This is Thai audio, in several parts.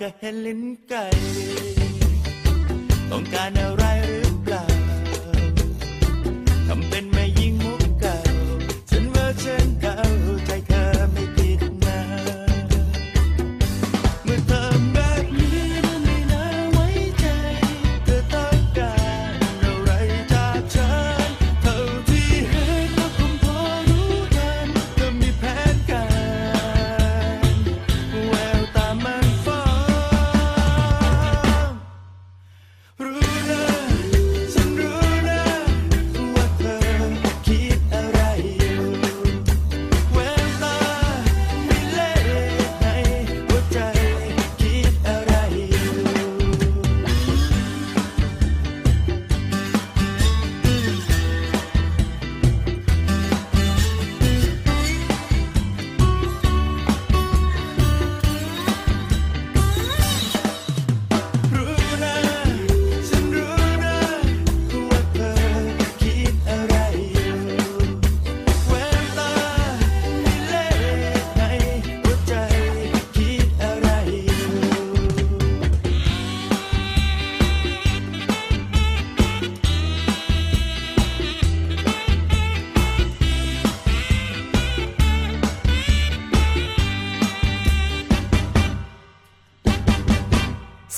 ก็เห็นลิ้นไก่ต้องการอะไร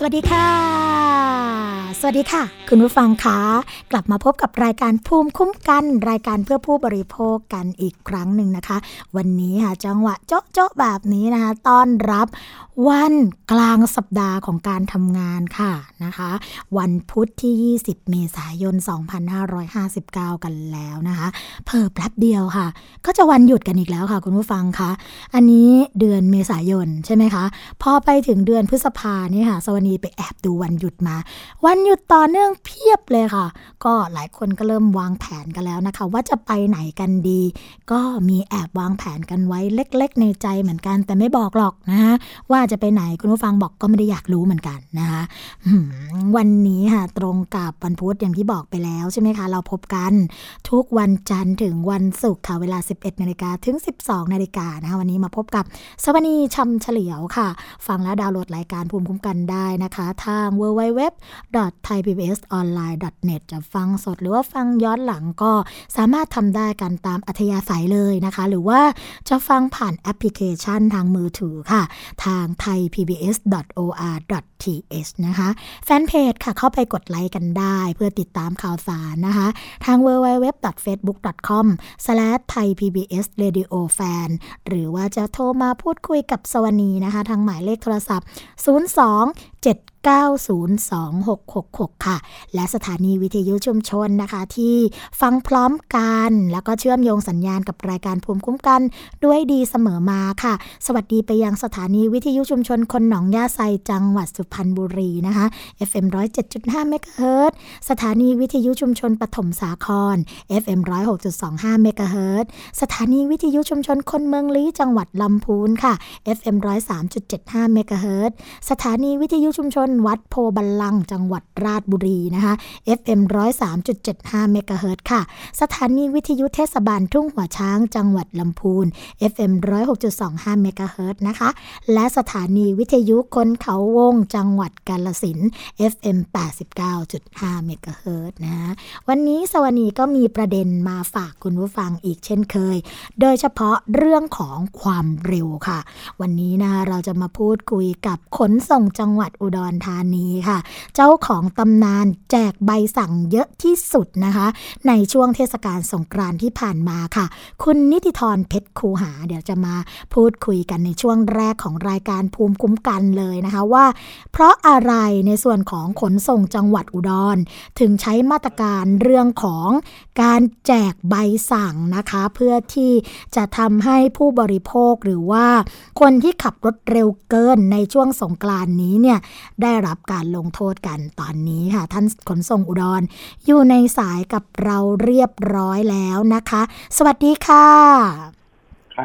วัสดีค่ะ สวัสดีค่ะ คุณผู้ฟังคะกลับมาพบกับรายการภูมิคุ้มกัน รายการเพื่อผู้บริโภคกันอีกครั้งหนึ่งนะคะ วันนี้ค่ะจังหวะโจ๊ะโจ๊ะแบบนี้นะคะต้อนรับวันกลางสัปดาห์ของการทำงานค่ะนะคะ วันพุธที่ 20 เมษายน 2559 กันแล้วนะคะ เพิ่แป๊บเดียวค่ะ ก็จะวันหยุดกันอีกแล้วค่ะ คุณผู้ฟังคะอันนี้เดือนเมษายนใช่ไหมคะ พอไปถึงเดือนพฤษภาเนี่ยค่ะสวนีไปแอบดูวันหยุดมา วันหยุดต่อเนื่องเพียบเลยค่ะ ก็หลายคนก็เริ่มวางแผนกันแล้วนะคะ ว่าจะไปไหนกันดี ก็มีแอบวางแผนกันไว้เล็ก ๆ ในใจเหมือนกัน แต่ไม่บอกหรอกนะคะว่าจะไปไหนคุณผู้ฟังบอกก็ไม่ได้อยากรู้เหมือนกันนะคะวันนี้ค่ะตรงกับวันพุธอย่างที่บอกไปแล้วใช่ไหมคะ เราพบกันทุกวันจันทร์ถึงวันศุกร์ค่ะเวลา 11นาฬิกาถึง 12นาฬิกานะคะวันนี้มาพบกับสวนีชำเฉลียวค่ะ ฟังและดาวน์โหลดรายการภูมิคุ้มกันได้นะคะ ทาง thaipbsonline.net จะฟังสดหรือว่าฟังย้อนหลังก็สามารถทำได้กันตามอัธยาศัยเลยนะคะ หรือว่าจะฟังผ่านแอปพลิเคชันทางมือถือค่ะ ทางไทย thaipbs.or.th นะคะ แฟนเพจค่ะเข้าไปกดไลค์กันได้เพื่อติดตามข่าวสารนะคะ ทาง www.facebook.com/thaipbsradiofan หรือว่าจะโทรมาพูดคุยกับสวนีนะคะ ทางหมายเลขโทรศัพท์ 02 092666 ค่ะ และสถานีวิทยุชุมชนนะคะ ที่ฟังพร้อมกัน แล้วก็เชื่อมโยงสัญญาณกับรายการภูมิคุ้มกัน ด้วยดีเสมอมาค่ะ สวัสดีไปยังสถานีวิทยุชุมชนคนหนองหญ้าไซจังหวัดสุพรรณบุรีนะคะ FM 107.5เมกะเฮิรตสถานีวิทยุชุมชนปฐมสาคร FM 106.25เมกะเฮิรตสถานีวิทยุชุมชนคนเมืองลี้จังหวัดลำพูนค่ะ FM 103.75เมกะเฮิรตสถานีวิทยุชุมชนวัดโพธิ์บัลลังก์จังหวัดราชบุรีนะคะ FM 103.75เมกะเฮิรตค่ะ สถานีวิทยุเทศบาลทุ่งหัวช้างจังหวัดลำพูน FM 106.25เมกะเฮิรตนะคะ และสถานีวิทยุคนเขาวงจังหวัดกาลสิน FM 89.5เมกะเฮิรตนะวันนี้สวนีก็มีประเด็นมาฝากคุณผู้ฟังอีกเช่นเคย โดยเฉพาะเรื่องของความเร็วค่ะ วันนี้นะคะเราจะมาพูดคุยกับขนส่งจังหวัดอุดรธานีค่ะ เจ้าของตำนานแจกใบสั่งเยอะที่สุดนะคะ ในช่วงเทศกาลสงกรานต์ที่ผ่านมาค่ะ คุณนิติธรเพชรคูหา เดี๋ยวจะมาพูดคุยกันในช่วงแรกของรายการภูมิคุ้มกันเลยนะคะว่า เพราะอะไรในส่วนของขนส่งจังหวัดอุดร ถึงใช้มาตรการเรื่องของ การแจกใบสั่งนะคะ เพื่อที่จะทำให้ผู้บริโภคหรือว่า คนที่ขับรถเร็วเกินในช่วงสงกรานนี้เนี่ยได้รับการลงโทษกันตอนนี้ค่ะ ท่านขนส่งอุดรอยู่ในสายกับเราเรียบร้อยแล้วนะคะ สวัสดีค่ะ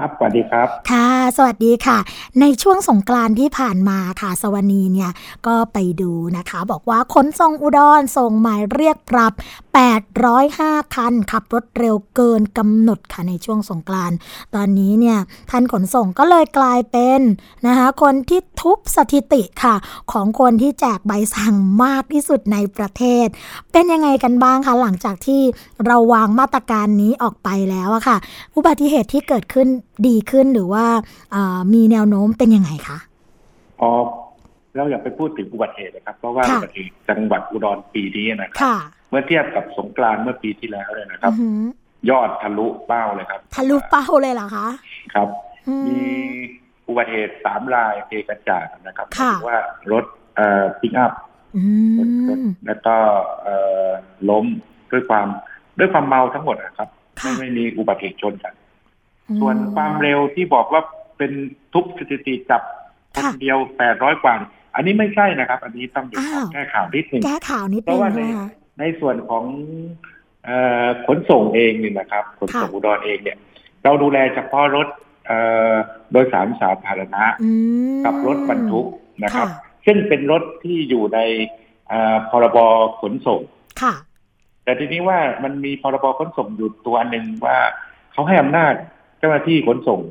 ครับสวัสดีครับ ค่ะ สวัสดีค่ะ ในช่วงสงกรานต์ที่ผ่านมาค่ะ สวนีเนี่ยก็ไปดูนะคะ บอกว่าขนส่งอุดรส่งหมายเรียกปรับ 805 คัน ขับรถเร็วเกินกำหนดค่ะในช่วงสงกรานต์ตอนนี้เนี่ยท่านขนส่งก็เลยกลายเป็นนะคะคนที่ทุบสถิติค่ะ ของคนที่แจกใบสั่งมากที่สุดในประเทศ เป็นยังไงกันบ้างคะหลังจากที่เราวางมาตรการนี้ออกไปแล้วอะค่ะ อุบัติเหตุที่เกิดขึ้นดีขึ้นหรือว่าอ่ามีแนวโน้มเป็นยังไงคะอ๋อเราอย่าไปพูดถึงอุบัติเหตุนะครับ เพราะว่าค่ะอุบัติเหตุจังหวัดอุดรปีนี้นะครับค่ะเมื่อเทียบกับสงกรานต์เมื่อปีที่แล้วเนี่ยนะครับอือหือยอดทะลุเป้าเลยครับ ทะลุเป้าเลยเหรอคะ ครับอืมีมอุบัติเหตุสามรายเทกระจาดนะครับค่ะหมายถึงว่ารถเอ่อปิกอัพอืรถมแล้วก็เอ่อล้มด้วยความด้วยความเมาทั้งหมดนะครับค่ะไม่ไม่มีอุบัติเหตุชนกัน ส่วนความเร็วที่บอกว่าเป็นทุบสถิติจับคนค่ะเดียวแปดร้อยกว่า อันนี้ไม่ใช่นะครับ อันนี้ต้องดูอ้าวแก้ข่าวนิดหนึ่งแก้ข่าวนิดเพนึราะงว่าในนะคะในส่วนของเอ่อขนส่งเองเนี่ยนะครับ ขนส่งค่ะอุดรเองเนี่ย เราดูแลเฉพาะรถเอ่อโดยสารสาธารณะอืมกับรถบรรทุกนะครับค่ะซึ่งเป็นรถที่อยู่ในเอ่อพรบขนส่งค่ะแต่ทีนี้ว่ามันมีพรบขนส่งอยู่ตัวหนึ่งว่าเขาให้อำนาจเจ้าหน้าที่ขนส่ง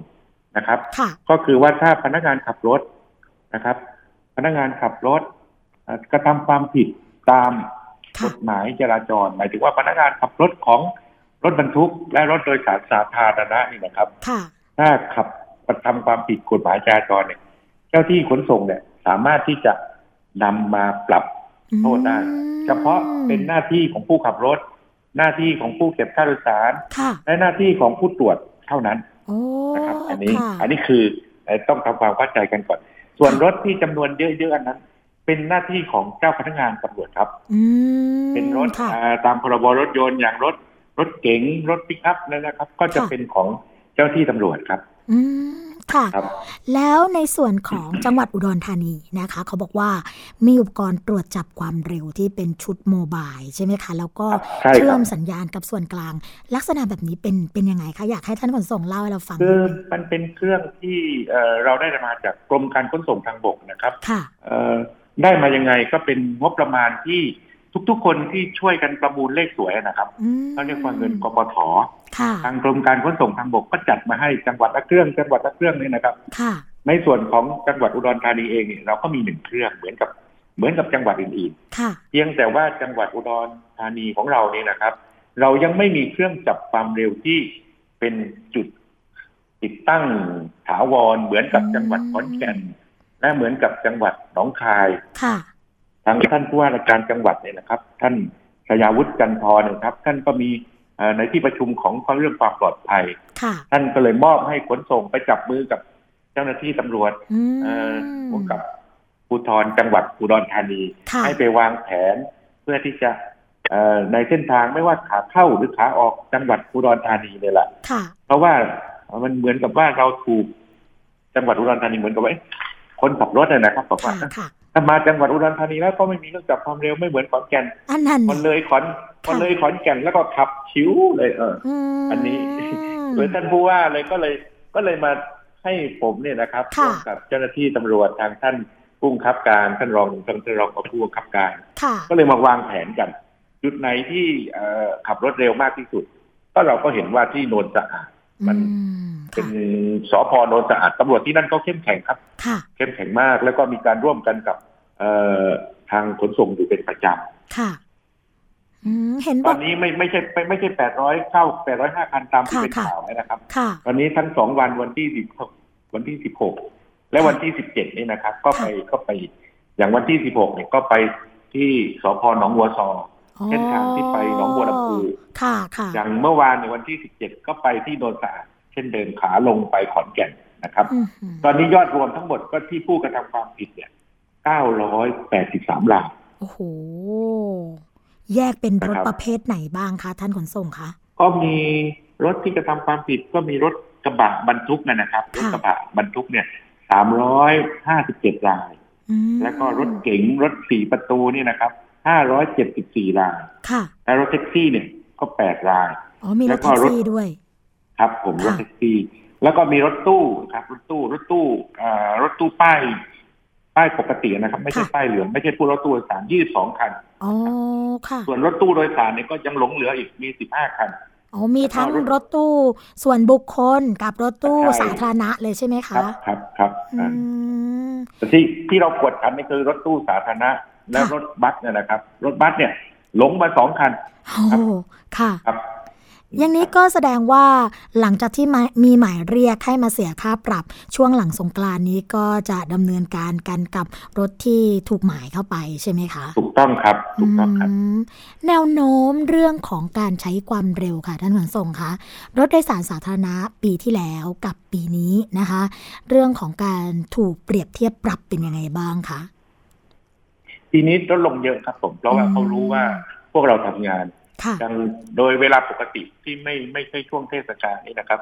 นะครับค่ะก็คือว่าถ้าพนักงานขับรถนะครับ พนักงานขับรถเอ่อกระทำความผิดตามกค่ะฎหมายจราจร หมายถึงว่าพนักงานขับรถของรถบรรทุก และรถโดยสารสาธารณะนี่นะครับค่ะถ้าขับกระทำความผิดกฎหมายจราจรเนี่ย เจ้าที่ขนส่งเนี่ย สามารถที่จะนำมาปรับโทษได้เฉพาะเป็นหน้าที่ของผู้ขับรถ หน้าที่ของผู้เก็บค่าโดยสารค่ะและหน้าที่ของผู้ตรวจ เท่านั้นโอ้นะครับ อันนี้ค่ะอันนี้คือเอ่อต้องทำความเข้าใจกันก่อน ส่วนรถที่จำนวนเยอะๆอันนั้น เป็นหน้าที่ของเจ้าพนักงานตำรวจครับอืมเป็นรถค่ะอ่าตามพรบรถยนต์อย่างรถรถเก๋งรถปิกอัพนั่นนะครับ ก็จะค่ะเป็นของเจ้าที่ตำรวจครับ อืม ค่ะครับแล้วในส่วนของจังหวัดอุดรธานีนะคะ เขาบอกว่ามีอุปกรณ์ตรวจจับความเร็วที่เป็นชุด mobile ใช่ไหมคะ แล้วก็ใช่ครับเชื่อมสัญญาณกับส่วนกลาง ลักษณะแบบนี้เป็นเป็นยังไงคะ อยากให้ท่านขนส่งเล่าให้เราฟังคือมันเป็นเครื่องที่เอ่อเราได้มาจากกรมการขนส่งทางบกนะครับค่ะเอ่อได้มายังไงก็เป็นงบประมาณที่ ทุกๆ คนที่ช่วยกันประมูลเลขสวยนะครับอืมเขาเรียกว่าเงินกปถค่ะทางกรมการขนส่งทางบกก็จัดมาให้จังหวัดละเครื่องจังหวัดละเครื่องนี่นะครับค่ะในส่วนของจังหวัดอุดรธานีเองเนี่ยเราก็มีหนึ่งเครื่องเหมือนกับเหมือนกับจังหวัดอื่นค่ะๆเพียงแต่ว่าจังหวัดอุดรธานีของเราเนี่ยนะครับ เรายังไม่มีเครื่องจับความเร็วที่เป็นจุดติดตั้งถาวรเหมือนกับจังหวัดขอนแก่นและเหมือนกับจังหวัดหนองคายค่ะ ทางท่านผู้ว่าราชการจังหวัดเนี่ยนะครับ ท่านชยาวุฒิจันทร์นะครับ ท่านก็มีเอ่อในที่ประชุมของเรื่องความปลอดภัยค่ะท่านก็เลยมอบให้ขนส่งไปจับมือกับเจ้าหน้าที่ตำรวจอืมเอ่อพวกกับภูธรจังหวัดอุดรธานีค่ะให้ไปวางแผนเพื่อที่จะเอ่อในเส้นทางไม่ว่าขาเข้าหรือขาออกจังหวัดอุดรธานีเนี่ยแหละค่ะเพราะว่ามันเหมือนกับว่าเราถูกจังหวัดอุดรธานีเหมือนกับว่าเอ๊ะคนขับรถเนี่ยนะครับบอกว่าค่ะค่ะ ถ้ามาจังหวัดอุดรธานีแล้วก็ไม่มีเรื่องจับความเร็วไม่เหมือนขอนแก่นอันนั้นมันเลยขอนมันเลยขอนแก่นแล้วก็ขับชิวเลยเออมอันนี้โดยท่านผู้ว่าเลยก็เลยก็เลยมาให้ผมเนี่ยนะครับค่ะร่วมกับเจ้าหน้าที่ตำรวจทางท่านผู้บังคับการท่านรองท่านรองผู้บังคับการค่ะก็เลยมาวางแผนกัน จุดไหนที่เอ่อขับรถเร็วมากที่สุด ก็เราก็เห็นว่าที่โนนสะอาด มันอืมเป็ค่ะนสพโนนสะอาดตำรวจที่นั่นก็เข้มแข็งครับค่ะเข้มแข็งมากแล้วก็มีการร่วมกันกับเอ่อทางขนส่งอยู่เป็นประจค่ะอืมเห็นำบตออกนนี้ไม่ไม่ใช่ไม่ไม่ใช่แปดร้อยเข้าแปดร้อยห้าคันตามที่ค่ะเป็นค่ะข่าวนะครับค่ะวันนี้ทั้งสองวันวันที่สิบวันที่สิบหกและวันที่สิบเจ็ดนี่นะครับ ก็ไปก็ไป อย่างวันที่สิบหกเนี่ยก็ไปที่สพหนองบัวซอ เส้นทางที่ไปหนองบัวลำพูค่ะค่ะอย่างเมื่อวานในวันที่สิบเจ็ดก็ไปที่โนนสะอาดเช่นเดิมขาลงไปขอนแก่นนะครับอืมหืมตอนนี้ยอดรวมทั้งหมดก็ที่ผู้กระทำความผิดเนี่ยเก้าร้อยแปดสิบสามรายโอ้โห แยกเป็นรถนะครับประเภทไหนบ้างคะท่านขนส่งคะ ก็มีรถที่กระทำความผิดก็มีรถกระบะบรรทุกนะนะครับรถค่ะกระบะบรรทุกเนี่ยสามร้อยห้าสิบเจ็ดรายอืมแล้วก็รถเก๋งรถสี่ประตูนี่นะครับ ห้าร้อยเจ็ดสิบสี่รายค่ะและรถแท็กซี่เนี่ยก็แปดรายอ๋อมีแล้รถวก็แท็กรถซี่ด้วย ครับ ผมรถค่ะแท็กซี่ แล้วก็มีรถตู้ครับ รถตู้ รถตู้อ่ารถตู้ป้ายป้ายปกตินะครับ ไม่ใช่ป้ายเหลืองไม่ใช่ผู้รถตู้โดยสารยี่สิบสองคันอ๋อค่ะ ส่วนรถตู้โดยสารเนี่ยก็ยังหลงเหลืออีกมีสิบห้าคันอ๋อมีทั้งแล้วก็รถรถตู้ส่วนบุคคลกับรถตู้ใช่สาธารณะเลยใช่ไหมครัคะบครับครับอือ่ามแต่ที่ที่เรากดขันนี่คือรถตู้สาธารณะ และค่ะรถบัสเนี่ยนะครับ รถบัสเนี่ย หลงมาสองคันโอ้ค่ะครับอย่างนี้ก็แสดงว่าหลังจากที่มามีหมายเรียกให้มาเสียค่าปรับ ช่วงหลังสงกรานต์นี้ก็จะดำเนินการกันกับรถที่ถูกหมายเข้าไปใช่ไหมคะ ถูกต้องครับถูกต้องครับอืมแนวโน้มเรื่องของการใช้ความเร็วค่ะท่านขนส่งคะรถโดยสารสาธารณะปีที่แล้วกับปีนี้นะคะ เรื่องของการถูกเปรียบเทียบปรับเป็นยังไงบ้างคะ ทีนี้ลดลงเยอะครับผม เพราะว่าอืมเขารู้ว่าพวกเราทำงานค่ะดังโดยเวลาปกติที่ไม่ไม่ใช่ช่วงเทศกาลนี้นะครับ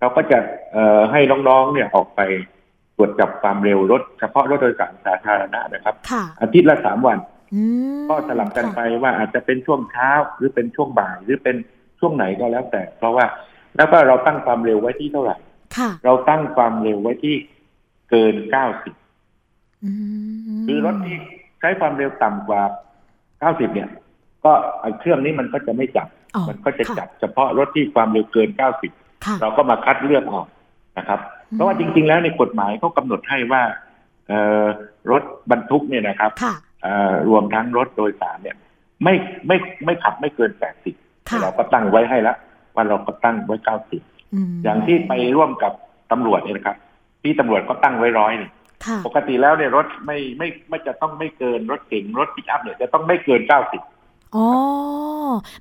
เราก็จะเอ่อให้น้องๆเนี่ยออกไปตรวจจับความเร็วรถเฉพาะรถโดยสารสาธารณะนะครับค่ะอาทิตย์ละสามวันอืมก็สลับกันไปว่าอาจจะเป็นช่วงเช้าหรือเป็นช่วงบ่ายหรือเป็นช่วงไหนก็แล้วแต่ เพราะว่าแล้วก็เราตั้งความเร็วไว้ที่เท่าไหร่ค่ะเราตั้งความเร็วไว้ที่เกินเก้าสิบอืมคือรถที่ใช้ความเร็วต่ำกว่าเก้าสิบเนี่ย ก็ไอ้เครื่องนี้มันก็จะไม่จับอ๋อมันก็จะค่จับเฉพาะรถที่ความเร็วเกินเก้าสิบค่ะเราก็มาคัดเลือกออกนะครับ เพราะว่าจริง ๆ แล้วในกฎหมายเขากำหนดให้ว่าเอ่อรถบรรทุกเนี่ยนะครับค่ะเอ่อรวมทั้งรถโดยสารเนี่ย ไม่ไม่ไม่ขับไม่เกินแปดสิบค่ะเราก็ตั้งไว้ให้แล้วว่าเราก็ตั้งไว้เก้าสิบมอย่างที่ไปร่วมกับตำรวจเนี่ยนะครับ ที่ตำรวจก็ตั้งไว้ร้อยนี่ค่ะ ปกติแล้วเนี่ยรถไม่ไม่ไม่จะต้องไม่เกินรถเก๋งรถปิกอัพเนี่ยจะต้องไม่เกินเก้าสิบอ๋อ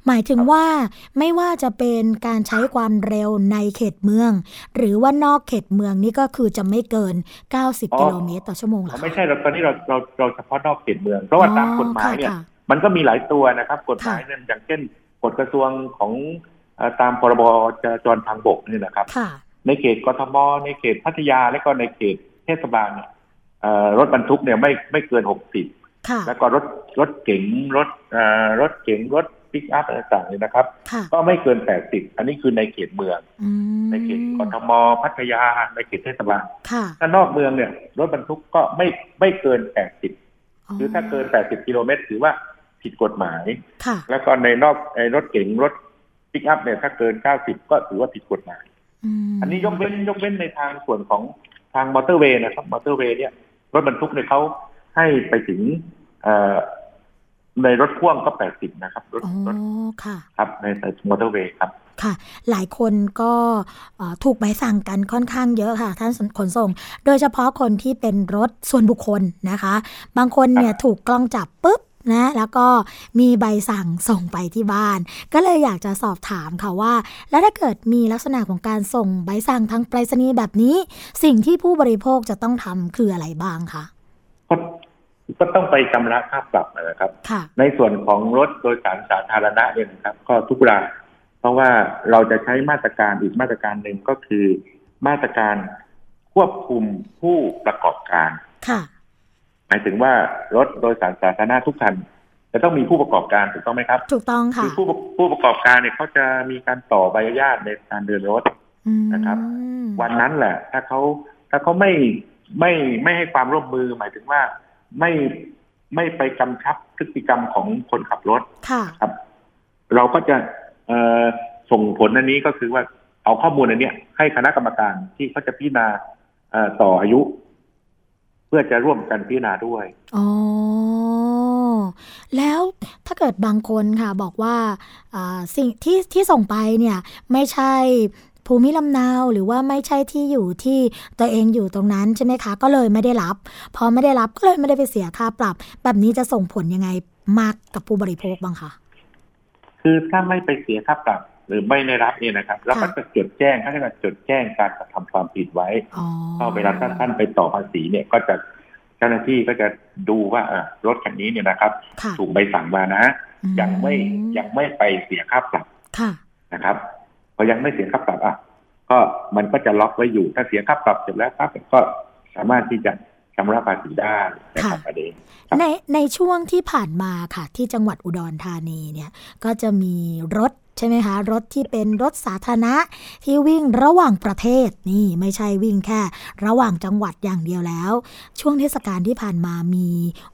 หมายถึงว่าไม่ว่าจะเป็นการใช้ความเร็วในเขตเมือง หรือว่านอกเขตเมืองนี่ก็คือจะไม่เกิน 90 กิโลเมตรต่อชั่วโมงเหรอคะไม่ใช่เราตอนนี้เราเราเราเฉพาะนอกเขตเมือง เพราะว่าตามกฎหมายเนี่ยอ๋อค่ะมันก็มีหลายตัวนะครับ กฎหมายเนี่ยอย่างเช่นกฎกระทรวงของเอ่อตามพรบจราจรทางบกนี่นะครับค่ะในเขตกทมในเขตพัทยาและก็ในเขตเทศบาลเนี่ยเอ่อ รถบรรทุกเนี่ยไม่ไม่เกินหกสิบค่ะแล้วก็รถรถเก๋งรถเอ่อรถเก๋งรถปิกอัพอะไรต่างๆเนี่ยนะครับค่ะก็ไม่เกินแปดสิบอันนี้คือในเขตเมืองอืมในเขตกทมพัทยาในเขตเทศบาลค่ะถ้านอกเมืองเนี่ย รถบรรทุกก็ไม่ไม่เกินแปดสิบหรือถ้าเกินแปดสิบกิโลเมตรถือว่าผิดกฎหมายค่ะแล้วก็ในนอกในรถเก๋งรถปิกอัพเนี่ยถ้าเกินเก้าสิบก็ถือว่าผิดกฎหมายอืมอันนี้ยกเว้นยกเว้นในทางส่วนของทางมอเตอร์เวย์นะครับมอเตอร์เวย์เนี่ย รถบรรทุกเนี่ยเขาให้ไปถึงเอ่อในรถพ่วงก็แปดสิบนะครับรถอ๋อรถค่ะ ครับในมอเตอร์เวย์ครับ ค่ะ หลายคนก็เอ่อถูกใบสั่งกันค่อนข้างเยอะค่ะ ท่านขนส่ง โดยเฉพาะคนที่เป็นรถส่วนบุคคลนะคะ บางคนเนี่ยถูกกล้องจับปุ๊บ นะแล้วก็มีใบสั่งส่งไปที่บ้าน ก็เลยอยากจะสอบถามค่ะว่า แล้วถ้าเกิดมีลักษณะของการส่งใบสั่งทางไปรษณีย์แบบนี้ สิ่งที่ผู้บริโภคจะต้องทำคืออะไรบ้างคะก็ก็ต้องไปชำระค่าปรับนะครับค่ะในส่วนของรถโดยสารสาธารณะเนี่ยนะครับ ก็ทุกรายเพราะว่าเราจะใช้มาตรการอีกมาตรการหนึ่งก็คือ มาตรการควบคุมผู้ประกอบการค่ะ หมายถึงว่ารถโดยสารสาธารณะทุกคันจะต้องมีผู้ประกอบการถูกต้องไหมครับ ถูกต้องคืค่ะอผู้ผู้ประกอบการเนี่ยเขาจะมีการต่อใบอนุญาตในการเดินรถอืมนะครับ วันนั้นแหละ ถ้าเขาถ้าเขาไม่ไม่ไม่ให้ความร่วมมือ หมายถึงว่าไม่ไม่ไปกำชับพฤติกรรมของคนขับรถค่ะครับ เราก็จะเอ่อส่งผลอันนี้ก็คือว่าเอาข้อมูลอันเนี้ยให้คณะกรรมการที่เขาจะพิจารณาเอ่อต่ออายุเพื่อจะร่วมกันพิจารณาด้วยอ๋อแล้วถ้าเกิดบางคนค่ะบอกว่าอ่าสิ่งที่ที่ส่งไปเนี่ยไม่ใช่ภูมิลำเนาหรือว่าไม่ใช่ที่อยู่ที่ตัวเองอยู่ตรงนั้นใช่ไหมคะ ก็เลยไม่ได้รับ พอไม่ได้รับก็เลยไม่ได้ไปเสียค่าปรับ แบบนี้จะส่งผลยังไงมากกับผู้บริโภคบ้างคะคือถ้าไม่ไปเสียค่าปรับ หรือไม่ได้รับเนี่ยนะครับ แล้วก็จะจดแจ้งเขาเรียกว่าจดแจ้งการกระทำความผิดไว้อ๋อก็เวลาท่านท่านไปต่อภาษีเนี่ยก็จะเจ้าหน้าที่ก็จะดูว่าเอ่อรถคันนี้เนี่ยนะครับค่ะถูกใบสั่งมานะ ยังไม่ยังไม่ไปเสียค่าปรับค่ะนะครับพอยังไม่เสียค่าปรับอะก็มันก็จะล็อกไว้อยู่ถ้าเสียค่าปรับเสร็จแล้วปั๊บก็สามารถที่จะชำระภาษีได้นะครับค่ะประเด็นครับในในช่วงที่ผ่านมาค่ะ ที่จังหวัดอุดรธานีเนี่ย ก็จะมีรถ ใช่ไหมคะ รถที่เป็นรถสาธารณะที่วิ่งระหว่างประเทศนี่ไม่ใช่วิ่งแค่ ระหว่างจังหวัดอย่างเดียวแล้ว ช่วงเทศกาลที่ผ่านมามี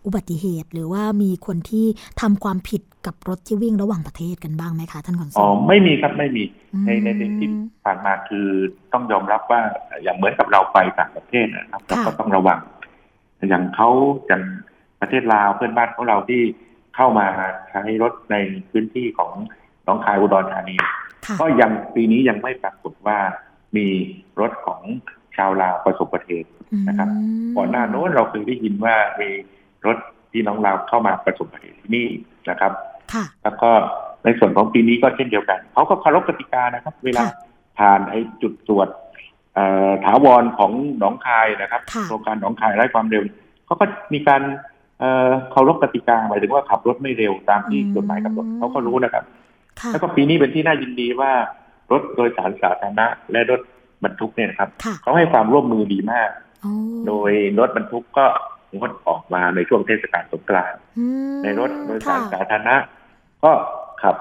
อุบัติเหตุ หรือว่ามีคนที่ทำความผิดกับรถที่วิ่งระหว่างประเทศกันบ้างไหมคะท่านขนส่อ๋องไม่มีครับไม่มีอืมในในในที่ผ่านมาคือต้องยอมรับว่าอย่างเหมือนกับเราไปต่างประเทศนะครับเราก็ต้องระวัง อย่างเขาอย่างประเทศลาวเพื่อนบ้านของเราที่เข้ามาใช้รถในพื้นที่ของห นองคายอุดรธานีค่ะก็ยังปีนี้ยังไม่ปรากฏว่ามีรถของชาวลาวประสบอุบัติเหตุนะครับมก่อนหน้าโน้นเราเคยได้ยินว่ามีรถที่น้องลาวเข้ามาประสบอุบัติเหตุที่นี่นะครับค่ะแล้วก็ในส่วนของปีนี้ก็เช่นเดียวกันเขาก็เคารพกติกานะครับ เวลาค่ะผ่านไอ้จุดตรวจเอ่อถาวรของหนองคายนะครับค่ะโครงการหนองคายไร้ความเร็วเขาก็มีการเอ่อเคารพกติกาหมายถึงว่าขับรถไม่เร็วตามที่กฎหมายกำหนดเขาก็รู้นะครับค่ะ แล้วก็ปีนี้เป็นที่น่ายินดีว่ารถโดยสารสาธารณะ และรถบรรทุกเนี่ยนะครับค่ะเขาให้ความร่วมมือดีมากโอ้โดยรถบรรทุกก็งดออกมาในช่วงเทศกาลสงกรานต์อืมในรถโดยสารค่ะสาธารณะ ก็ขับ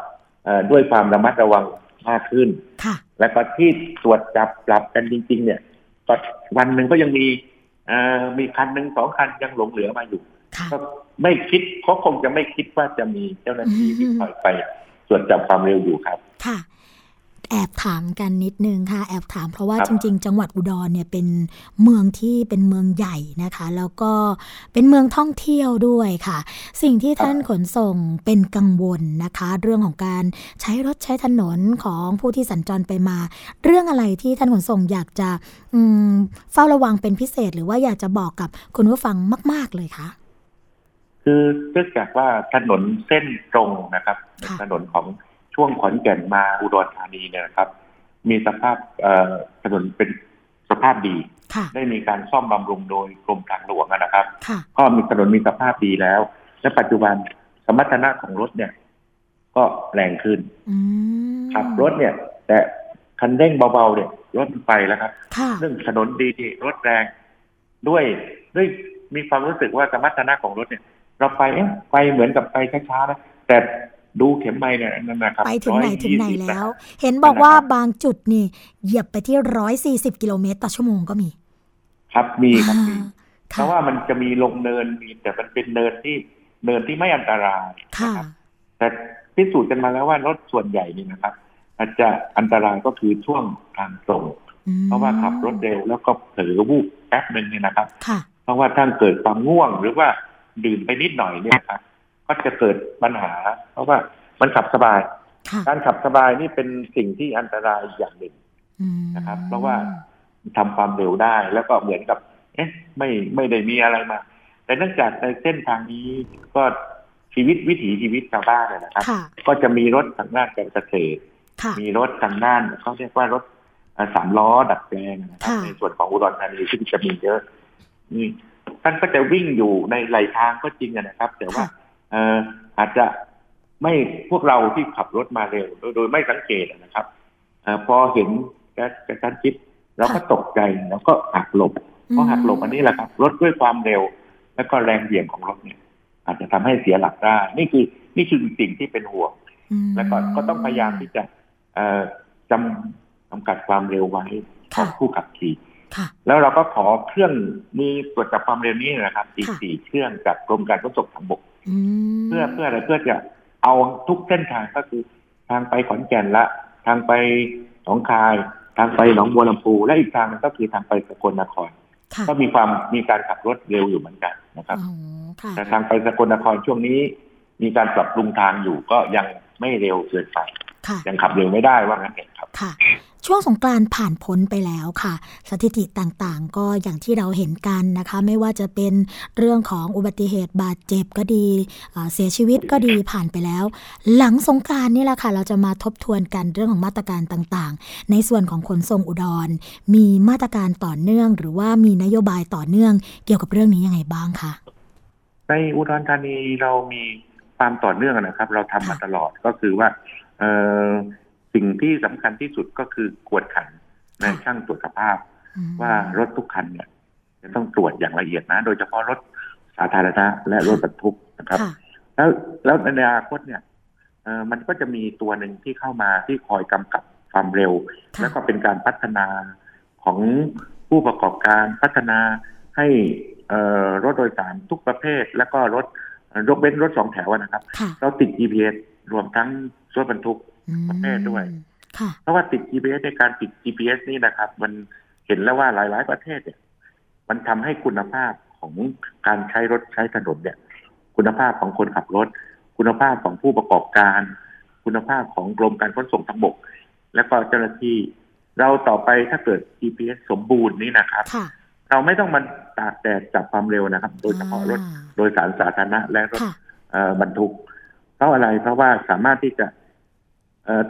เอ่อด้วยความระมัดระวังมากขึ้นค่ะแล้วก็ที่ตรวจจับปรับกันจริง ๆ เนี่ยก็วันหนึ่งก็ยังมีเอ่อมีคันหนึ่งสองคันยังหลงเหลือมาอยู่ค่ะก็ไม่คิดเขาคงจะไม่คิดว่าจะมีเจ้าหน้าที่ที่อืมคอยไป ตรวจจับความเร็วอยู่ครับค่ะแอบถามกันนิดนึงค่ะ แอบถามเพราะว่าครับจริง ๆ จังหวัดอุดรเนี่ยเป็นเมืองที่เป็นเมืองใหญ่นะคะ แล้วก็เป็นเมืองท่องเที่ยวด้วยค่ะ สิ่งที่ท่านขนส่งเป็นกังวลนะคะ เรื่องของการใช้รถใช้ถนนของผู้ที่สัญจรไปมา เรื่องอะไรที่ท่านขนส่งอยากจะอืมเฝ้าระวังเป็นพิเศษ หรือว่าอยากจะบอกกับคุณผู้ฟังมาก ๆเลยคะ คือเนื่องจากว่าถนนเส้นตรงนะครับค่ะถนนของช่วงขอนแก่นมาอุดรธานีเนี่ยนะครับ มีสภาพเอ่อถนนเป็นสภาพดีค่ะได้มีการซ่อมบำรุงโดยกรมทางหลวงนะครับค่ะก็มีถนนมีสภาพดีแล้ว และปัจจุบันสมรรถนะของรถเนี่ย ก็แรงขึ้นอืมขับรถเนี่ย แต่คันเร่งเบาๆเนี่ยรถมันไปแล้วครับค่ะเรื่องถนนดีรถแรงด้วยด้วยมีความรู้สึกว่าสมรรถนะของรถเนี่ย เราไปเอ๊ะไปเหมือนกับไปช้าๆนะแต่ดูเข็มไม้เนี่ยนั่นนะครับไปถึงไหนถึงไหน120แล้วนะเห็นบอกว่านั่นนะครับบางจุดนี่ เหยียบไปที่ร้อยสี่สิบกิโลเมตรต่อชั่วโมงก็มี ครับมีครับมีอ่าเพค่ะราะว่ามันจะมีลงเนินมีแต่มันเป็นเนินที่เนินที่ไม่อันตรายค่ะนะครับแต่พิสูจน์กันมาแล้วว่ารถส่วนใหญ่นี่นะครับอาจจะอันตรายก็คือช่วงทางตรงอืมเพราะว่าขับรถเร็วแล้วก็เผลอวูบแป๊บหนึ่งเนี่ยนะครับค่ะเพราะว่าถ้าเกิดความง่วงหรือว่า ดื่มไปนิดหน่อยเนี่ยครับก็จะเกิดปัญหา เพราะว่ามันขับสบายค่ะการขับสบายนี่เป็นสิ่งที่อันตรายอย่างหนึ่งอืมนะครับ เพราะว่าทำความเร็วได้แล้วก็เหมือนกับ เอ๊ะไม่ไม่ได้มีอะไรมา แต่เนื่องจากในเส้นทางนี้ก็ชีวิตวิถีชีวิตชาวบ้านเนยนะครับค่ะก็จะมีรถทางด้านการเกษตรค่ะมีรถทางด้านเขาเรียกว่ารถเอ่อสามล้อดัดแปลงนะครับค่ะในส่วนของอุดรธานีซึ่งจะมีเยอะนี่ ท่านก็จะวิ่งอยู่ในไหลทางก็จริงอะนะครับ แต่ว่าค่ะเอ่ออาจจะไม่พวกเราที่ขับรถมาเร็ว โดยโดยไม่สังเกตอะนะครับเอ่อพอเห็นแก๊สกระชั้นชิดเราก็ตกใจแล้วก็หักหลบเพราะหักหลบอันนี้แหละครับรถด้วยความเร็ว แล้วก็แรงเหวี่ยงของรถเนี่ย อาจจะทำให้เสียหลักได้ นี่คือนี่คือสิ่งที่เป็นห่วงอืมแล้วก็ก็ต้องพยายามที่จะเอ่อจำจำกัดความเร็วไว้ของค่ะผู้ขับขี่ค่ะ แล้วเราก็ขอเครื่องมือตรวจจับความเร็วนี้นะครับอีกค่ะสี่เครื่องจากกรมการขนส่งทางบกอืมเพื่อเพื่ออะไรเพื่อจะเอาทุกเส้นทางก็คือทางไปขอนแก่นละ ทางไปหนองคาย ทางไปหนองบัวลำพูและอีกทางหนึงก็คือทางไปสกลนครค่ะก็มีความมีการขับรถเร็วอยู่เหมือนกันนะครับอ๋อค่ะแต่ทางไปสกลนครช่วงนี้ มีการปรับปรุงทางอยู่ก็ยังไม่เร็วเกินไปค่ะยังขับเร็วไม่ได้ว่างั้นเองครับค่ะ ช่วงสงกรานต์ผ่านพ้นไปแล้วค่ะ สถิติต่างๆ ก็อย่างที่เราเห็นกันนะคะ ไม่ว่าจะเป็นเรื่องของอุบัติเหตุบาดเจ็บก็ดี เสียชีวิตก็ดีผ่านไปแล้ว หลังสงกรานต์นี่แหละค่ะ เราจะมาทบทวนกันเรื่องของมาตรการต่างๆ ในส่วนของขนส่งอุดร มีมาตรการต่อเนื่อง หรือว่ามีนโยบายต่อเนื่อง เกี่ยวกับเรื่องนี้ยังไงบ้างคะในอุดรธานีเรามีความต่อเนื่องนะครับ เราทำมาตลอดก็คือว่าเอ สิ่งที่สำคัญที่สุดก็คือกวดขันในค่ะช่างตรวจสภาพอืมว่ารถทุกคันเนี่ยจะต้องตรวจอย่างละเอียดนะ โดยเฉพาะรถสาธารณะและรถบรรทุกนะครับค่ะแล้วแล้วในอนาคตเนี่ยเออมันก็จะมีตัวหนึ่งที่เข้ามาที่คอยกำกับความเร็วค่ะแล้วก็เป็นการพัฒนาของผู้ประกอบการพัฒนาให้เอ่อรถโดยสารทุกประเภท แล้วก็รถเอ่อยกเว้นรถสองแถวอะนะครับค่ะเราติด GPS รวมทั้งรถบรรทุกอืม ประเภทด้วยค่ะเพราะว่าติด GPS ในการติด GPS นี่นะครับ มันเห็นแล้วว่าหลาย ๆ ประเทศเนี่ย มันทำให้คุณภาพของการใช้รถใช้ถนนเนี่ย คุณภาพของคนขับรถ คุณภาพของผู้ประกอบการ คุณภาพของกรมการขนส่งทางบก และก็เจ้าหน้าที่ เราต่อไปถ้าเกิด GPS สมบูรณ์นี่นะครับค่ะเราไม่ต้องมาตากแดดจับความเร็วนะครับ โดยเฉพาะรถอ่าโดยสารสาธารณะและรถค่ะเอ่อบรรทุก เพราะอะไรเพราะว่าสามารถที่จะเอ่อ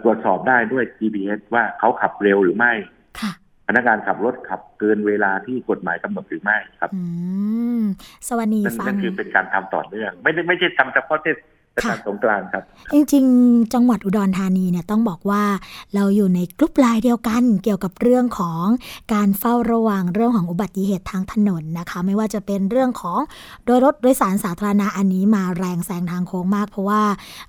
ตรวจสอบได้ด้วย GPS ว่าเขาขับเร็วหรือไม่ค่ะพนักงานขับรถขับเกินเวลาที่กฎหมายกำหนดหรือไม่ครับอืมสวัสดีนั่นฟันั่งนคือเป็นการทำต่อเนื่อง ไม่ได้ไม่ใช่ทำเฉพาะเทศ กาลค่ะสงกรานต์ครับ จริงๆ จังหวัดอุดรธานีเนี่ยต้องบอกว่าเราอยู่ในกลุ่มไลน์เดียวกันเกี่ยวกับเรื่องของการเฝ้าระวังเรื่องของอุบัติเหตุทางถนนนะคะ ไม่ว่าจะเป็นเรื่องของโดยรถโดยสารสาธารณะอันนี้มาแรงแซงทางโค้งมาก เพราะว่า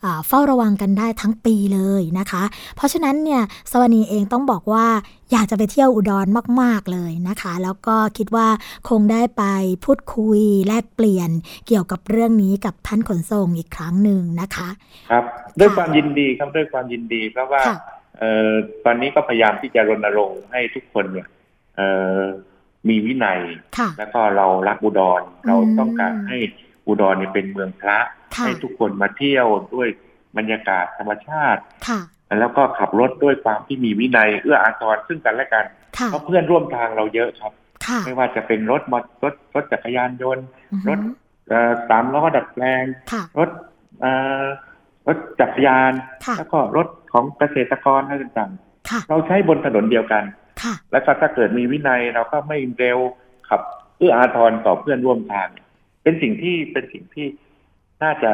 อ่าเฝ้าระวังกันได้ทั้งปีเลยนะคะ เพราะฉะนั้นเนี่ยสวนีเองต้องบอกว่า อยากจะไปเที่ยวอุดรมาก ๆ เลยนะคะ แล้วก็คิดว่าคงได้ไปพูดคุยแลกเปลี่ยนเกี่ยวกับเรื่องนี้กับท่านขนส่งอีกครั้งหนึ่งนะคะ ครับด้วยความยินดีครับด้วยความยินดีเพราะว่าค่ะเอ่อตอนนี้ก็พยายามที่จะรณรงค์ให้ทุกคนเนี่ยเอ่อมีวินัยค่ะแล้วก็เรารักอุดร เราอืมต้องการให้อุดรเนี่ยเป็นเมืองพระค่ะให้ทุกคนมาเที่ยวด้วยบรรยากาศธรรมชาติค่ะ แล้วก็ขับรถด้วยความที่มีวินัยเอื้ออาทรซึ่งกันและกันค่ะเพราะเพื่อนร่วมทางเราเยอะครับค่ะไม่ว่าจะเป็นรถมอรถรถจักรยานยนต์อือฮึรถเอ่อสามล้อดัดแปลงค่ะรถเอ่อรถจักรยานค่ะแล้วก็รถของเกษตรกรอะไรต่างค่ะๆเราใช้บนถนนเดียวกันค่ะแล้วก็ถ้าเกิดมีวินัยเราก็ไม่เร็วขับเอื้ออาทรต่อเพื่อนร่วมทาง เป็นสิ่งที่เป็นสิ่งที่น่าจะ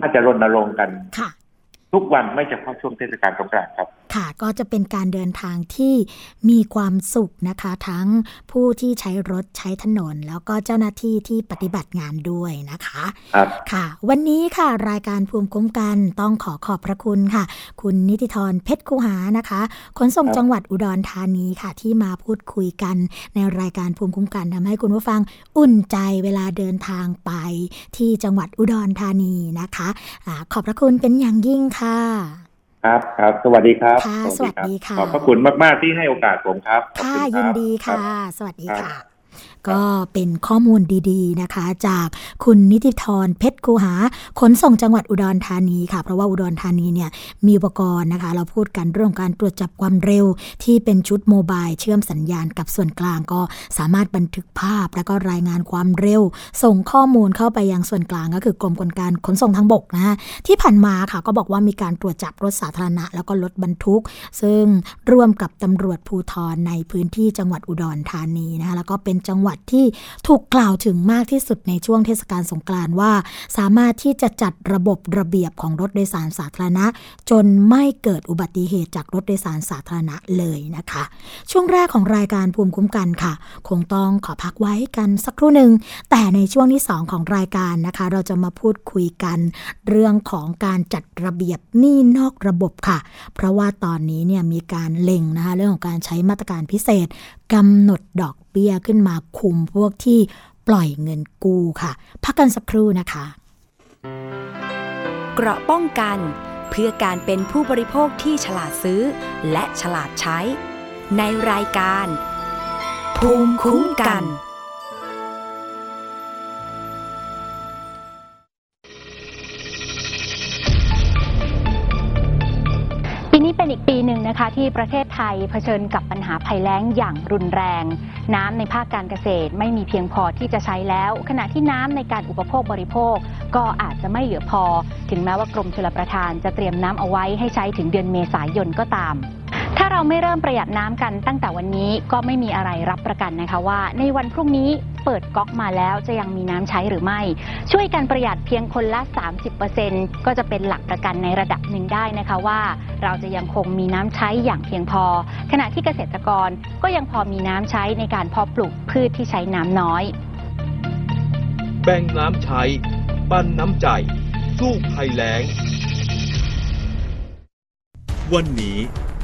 น่าจะรณรงค์กันค่ะ ทุกวันไม่เฉพาะช่วงเทศกาลสงกรานต์ครับ ค่ะก็จะเป็นการเดินทางที่มีความสุขนะคะ ทั้งผู้ที่ใช้รถใช้ถนน แล้วก็เจ้าหน้าที่ที่ปฏิบัติงานด้วยนะคะครับค่ะ วันนี้ค่ะรายการภูมิคุ้มกันต้องขอขอบพระคุณค่ะ คุณนิติธรเพชรคูหานะคะขนส่งครับจังหวัดอุดรธานีค่ะ ที่มาพูดคุยกัน ในรายการภูมิคุ้มกันทำให้คุณผู้ฟังอุ่นใจเวลาเดินทางไปที่จังหวัดอุดรธานีนะคะอาขอบพระคุณเป็นอย่างยิ่งค่ะครับครับสวัสดีครับค่ะรับสวัสดีค่ะขอบพระคุณมาก ๆ ที่ให้โอกาสผมครับขอบค่ะณรับยินดีรัค่ะบสวัสดีครับค่ะ ก็เป็นข้อมูลดีๆนะคะ จากคุณนิติธรเพชรคูหา ขนส่งจังหวัดอุดรธานีค่ะ เพราะว่าอุดรธานีเนี่ยมีอุปกรณ์นะคะ เราพูดกันเรื่องการตรวจจับความเร็วที่เป็นชุดโมบายเชื่อมสัญญาณกับส่วนกลางก็สามารถบันทึกภาพ แล้วก็รายงานความเร็ว ส่งข้อมูลเข้าไปยังส่วนกลางก็คือกรมการขนส่งทางบกนะฮะที่ผ่านมาค่ะก็บอกว่ามีการตรวจจับรถสาธารณะ แล้วก็รถบรรทุก ซึ่งร่วมกับตำรวจภูธรในพื้นที่จังหวัดอุดรธานีนะคะแล้วก็เป็นจังหวัดวัดที่ถูกกล่าวถึงมากที่สุดในช่วงเทศกาลสงกรานต์ว่า สามารถที่จะจัดระบบระเบียบของรถโดยสารสาธารณะ จนไม่เกิดอุบัติเหตุจากรถโดยสารสาธารณะเลยนะคะ ช่วงแรกของรายการภูมิคุ้มกันค่ะ คงต้องขอพักไว้กันสักครู่หนึ่งแต่ในช่วงที่ 2 ของรายการนะคะ เราจะมาพูดคุยกัน เรื่องของการจัดระเบียบหนี้นอกระบบค่ะ เพราะว่าตอนนี้เนี่ยมีการเล็งนะคะเรื่องของการใช้มาตรการพิเศษ กำหนดดอกเบี้ยขึ้นมาคุมพวกที่ปล่อยเงินกู้ค่ะ พักกันสักครู่นะคะ เกราะป้องกันเพื่อการเป็นผู้บริโภคที่ฉลาดซื้อ และฉลาดใช้ ในรายการ ภูมิคุ้มกันกน นี่เป็นอีกปีหนึ่งนะคะ ที่ประเทศไทยเผชิญกับปัญหาภัยแล้งอย่างรุนแรง น้ำในภาคการเกษตรไม่มีเพียงพอที่จะใช้แล้ว ขณะที่น้ำในการอุปโภคบริโภค ก็อาจจะไม่เหลือพอ ถึงแม้ว่ากรมชลประทานจะเตรียมน้ำเอาไว้ให้ใช้ถึงเดือนเมษายนก็ตาม ถ้าเราไม่เริ่มประหยัดน้ำกันตั้งแต่วันนี้ก็ไม่มีอะไรรับประกันนะคะว่า ในวันพรุ่งนี้เปิดก๊อกมาแล้วจะยังมีน้ำใช้หรือไม่ ช่วยกันประหยัดเพียงคนละ 30%ก็จะเป็นหลักประกันในระดับหนึ่งได้นะคะว่า เราจะยังคงมีน้ำใช้อย่างเพียงพอ ขณะที่เกษตรกรก็ยังพอมีน้ำใช้ในการเพาะปลูกพืชที่ใช้น้ำน้อย แบ่งน้ำใช้ปั้นน้ำใจ สู้ภัยแล้ง วันนี้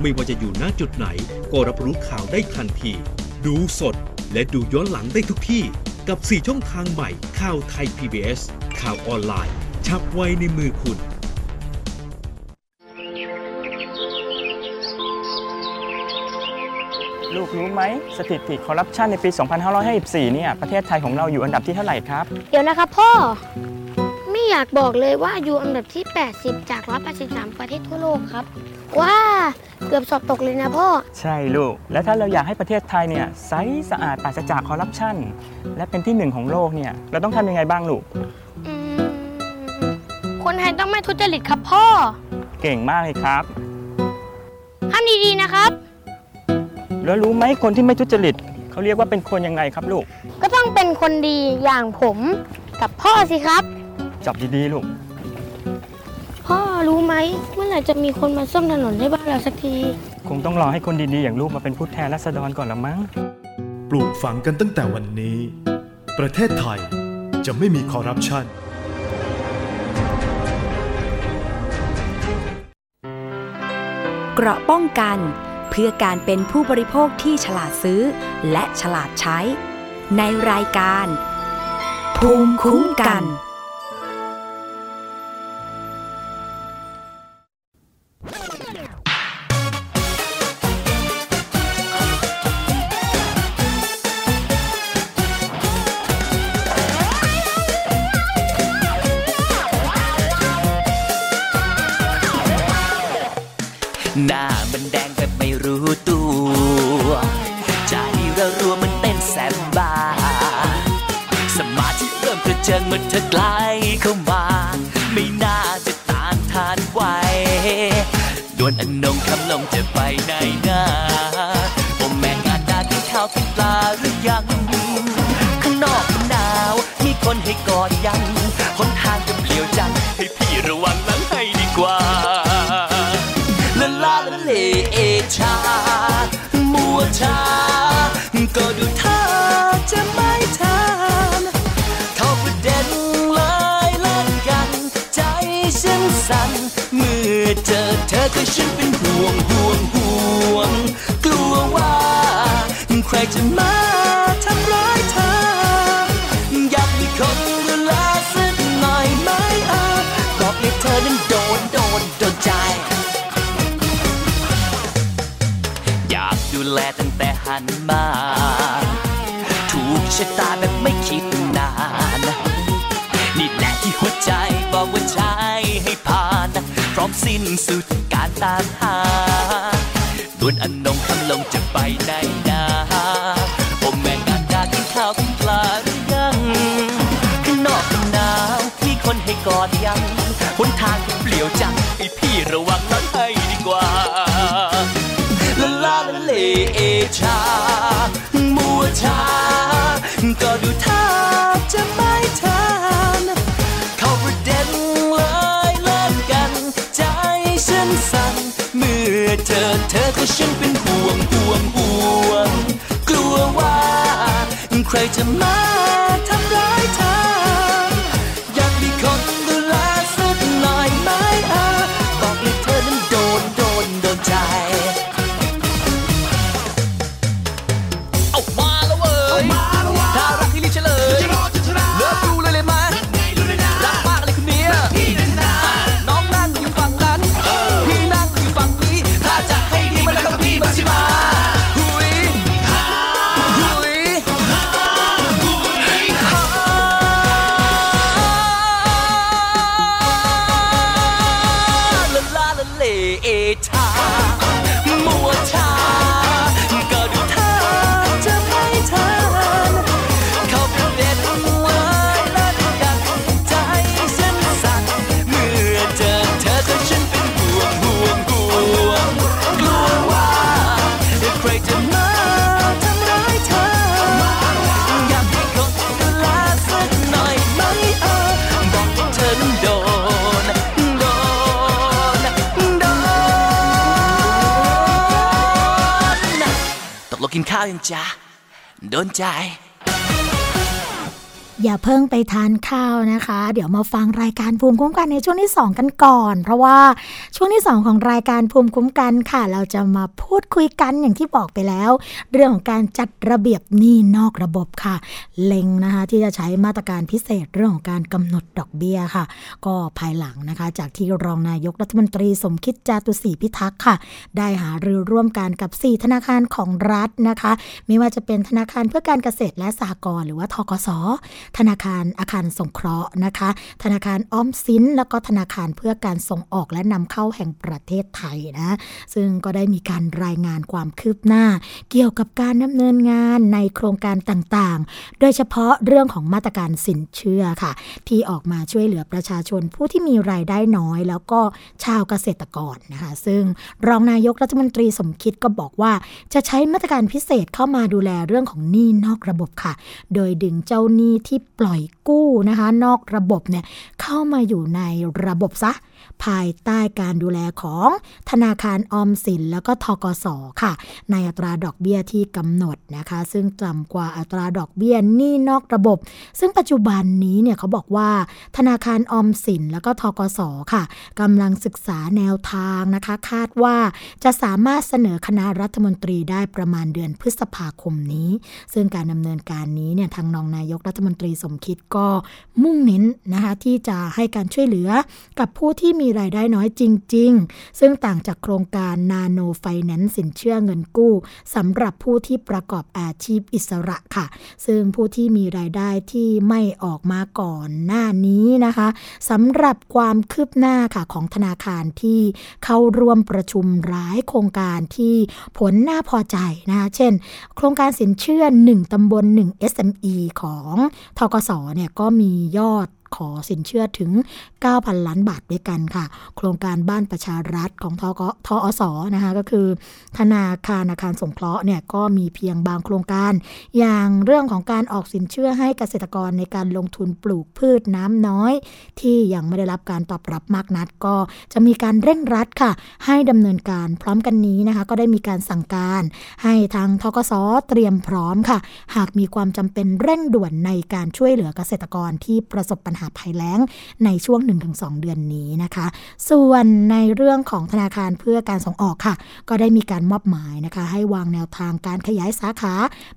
ไม่ว่าจะอยู่ณจุดไหน ก็รับรู้ข่าวได้ทันที ดูสดและดูย้อนหลังได้ทุกที่ กับ 4 ช่องทางใหม่ข่าวไทย PBS ข่าวออนไลน์ ชับไว้ในมือคุณลูกรู้ไหมสถิติคอร์รัปชันในปี 2554 เนี่ย ประเทศไทยของเราอยู่อันดับที่เท่าไหร่ครับ เดี๋ยวนะครับพ่อ ไม่อยากบอกเลยว่าอยู่อันดับที่ 80 จาก 183 ประเทศทั่วโลกครับ ว้าเกือบสอบตกเลยนะพ่อ ใช่ลูก และถ้าเราอยากให้ประเทศไทยเนี่ยใสสะอาดปราศจากคอร์รัปชันและเป็นที่หนึ่งของโลกเนี่ยเราต้องทำยังไงบ้างลูก อืม คนไทยต้องไม่ทุจริตครับพ่อเก่งมากเลยครับทำดีๆนะครับ แล้วรู้ไหมคนที่ไม่ทุจริตเขาเรียกว่าเป็นคนยังไงครับลูกก็ต้องเป็นคนดีอย่างผมกับพ่อสิครับ จับดีๆลูกพ่อ รู้ไหมเมื่อไหร่จะมีคนมาซ่อมถนนให้บ้านเราสักที คงต้องรอให้คนดีๆ อย่างลูกมาเป็นผู้แทนรัษฎรก่อนละมั้ง ปลูกฝังกันตั้งแต่วันนี้ ประเทศไทยจะไม่มีคอร์รัปชันเกราะป้องกันเพื่อการเป็นผู้บริโภคที่ฉลาดซื้อ และฉลาดใช้ ในรายการ ภูมิคุ้มกัน เธอไกลเข้ามา ไม่น่าจะต้านทานไหวดวนอนนงคำลงจะไปไหนนะโอแม่งานดากินข้าวกินปลาหรือยัง สิ้นสุดการตามหาดวนอันนงคำลงจะไปไหนนา ใค จ้าโดนใจ อย่าเพิ่งไปทานข้าวนะคะ เดี๋ยวมาฟังรายการภูมิคุ้มกันในช่วงที่ 2 กันก่อน เพราะว่าช่วงที่ 2 ของรายการภูมิคุ้มกันค่ะ เราจะมาพูดคุยกันอย่างที่บอกไปแล้ว เรื่องของการจัดระเบียบหนี้นอกระบบค่ะ เล็งนะคะที่จะใช้มาตรการพิเศษเรื่องของการกำหนดดอกเบี้ยค่ะ ก็ภายหลังนะคะ จากที่รองนายกรัฐมนตรีสมคิดจาตุศรีพิทักษ์ค่ะ ได้หารือร่วมกันกับ 4 ธนาคารของรัฐนะคะ ไม่ว่าจะเป็นธนาคารเพื่อการเกษตรและสหกรณ์หรือว่าทกสธนาคารอาคารสงเคราะห์นะคะ ธนาคารออมสินแล้วก็ธนาคารเพื่อการส่งออกและนำเข้าแห่งประเทศไทยนะซึ่งก็ได้มีการรายงานความคืบหน้า เกี่ยวกับการดำเนินงานในโครงการต่างๆ โดยเฉพาะเรื่องของมาตรการสินเชื่อค่ะ ที่ออกมาช่วยเหลือประชาชนผู้ที่มีรายได้น้อย แล้วก็ชาวเกษตรกรนะคะ ซึ่งรองนายกรัฐมนตรีสมคิดก็บอกว่า จะใช้มาตรการพิเศษเข้ามาดูแลเรื่องของหนี้นอกระบบค่ะ โดยดึงเจ้าหนี้ที่ปล่อยกู้นะคะ นอกระบบเนี่ยเข้ามาอยู่ในระบบซะ ภายใต้การดูแลของธนาคารออมสินแล้วก็ทกสค่ะ ในอัตราดอกเบี้ยที่กำหนดนะคะ ซึ่งต่ำกว่าอัตราดอกเบี้ยหนี้นอกระบบ ซึ่งปัจจุบันนี้เนี่ยเขาบอกว่า ธนาคารออมสินแล้วก็ทกสค่ะกำลังศึกษาแนวทางนะคะ คาดว่าจะสามารถเสนอคณะรัฐมนตรีได้ประมาณเดือนพฤษภาคมนี้ ซึ่งการดำเนินการนี้เนี่ยทางรองนายกรัฐมนตรีสมคิดก็มุ่งเน้นนะคะที่จะให้การช่วยเหลือกับผู้ที่มีีรายได้น้อยจริง ๆ ซึ่งต่างจากโครงการนาโนไฟแนนซ์สินเชื่อเงินกู้สำหรับผู้ที่ประกอบอาชีพอิสระค่ะ ซึ่งผู้ที่มีรายได้ที่ไม่ออกมาก่อนหน้านี้นะคะสำหรับความคืบหน้าค่ะของธนาคารที่เข้าร่วมประชุมร้ายโครงการที่ผลน่าพอใจนะคะเช่น โครงการสินเชื่อ 1 ตำบล 1 SME ของทกสเนี่ยก็มียอด ขอสินเชื่อถึง 9,000 ล้านบาทด้วยกันค่ะ โครงการบ้านประชารัฐของทกทอสนะคะก็คือ ธนาคารอาคารสงเคราะห์เนี่ยก็มีเพียงบางโครงการ อย่างเรื่องของการออกสินเชื่อให้เกษตรกรในการลงทุนปลูกพืชน้ำน้อย ที่ยังไม่ได้รับการตอบรับมากนักก็จะมีการเร่งรัดค่ะ ให้ดำเนินการพร้อมกันนี้นะคะ ก็ได้มีการสั่งการ ให้ทางทกสเตรียมพร้อมค่ะ หากมีความจำเป็นเร่งด่วนในการช่วยเหลือเกษตรกรที่ประสบปัญหาภัยแล้งในช่วง 1-2 เดือนนี้นะคะ ส่วนในเรื่องของธนาคารเพื่อการส่งออกค่ะ ก็ได้มีการมอบหมายนะคะ ให้วางแนวทางการขยายสาขา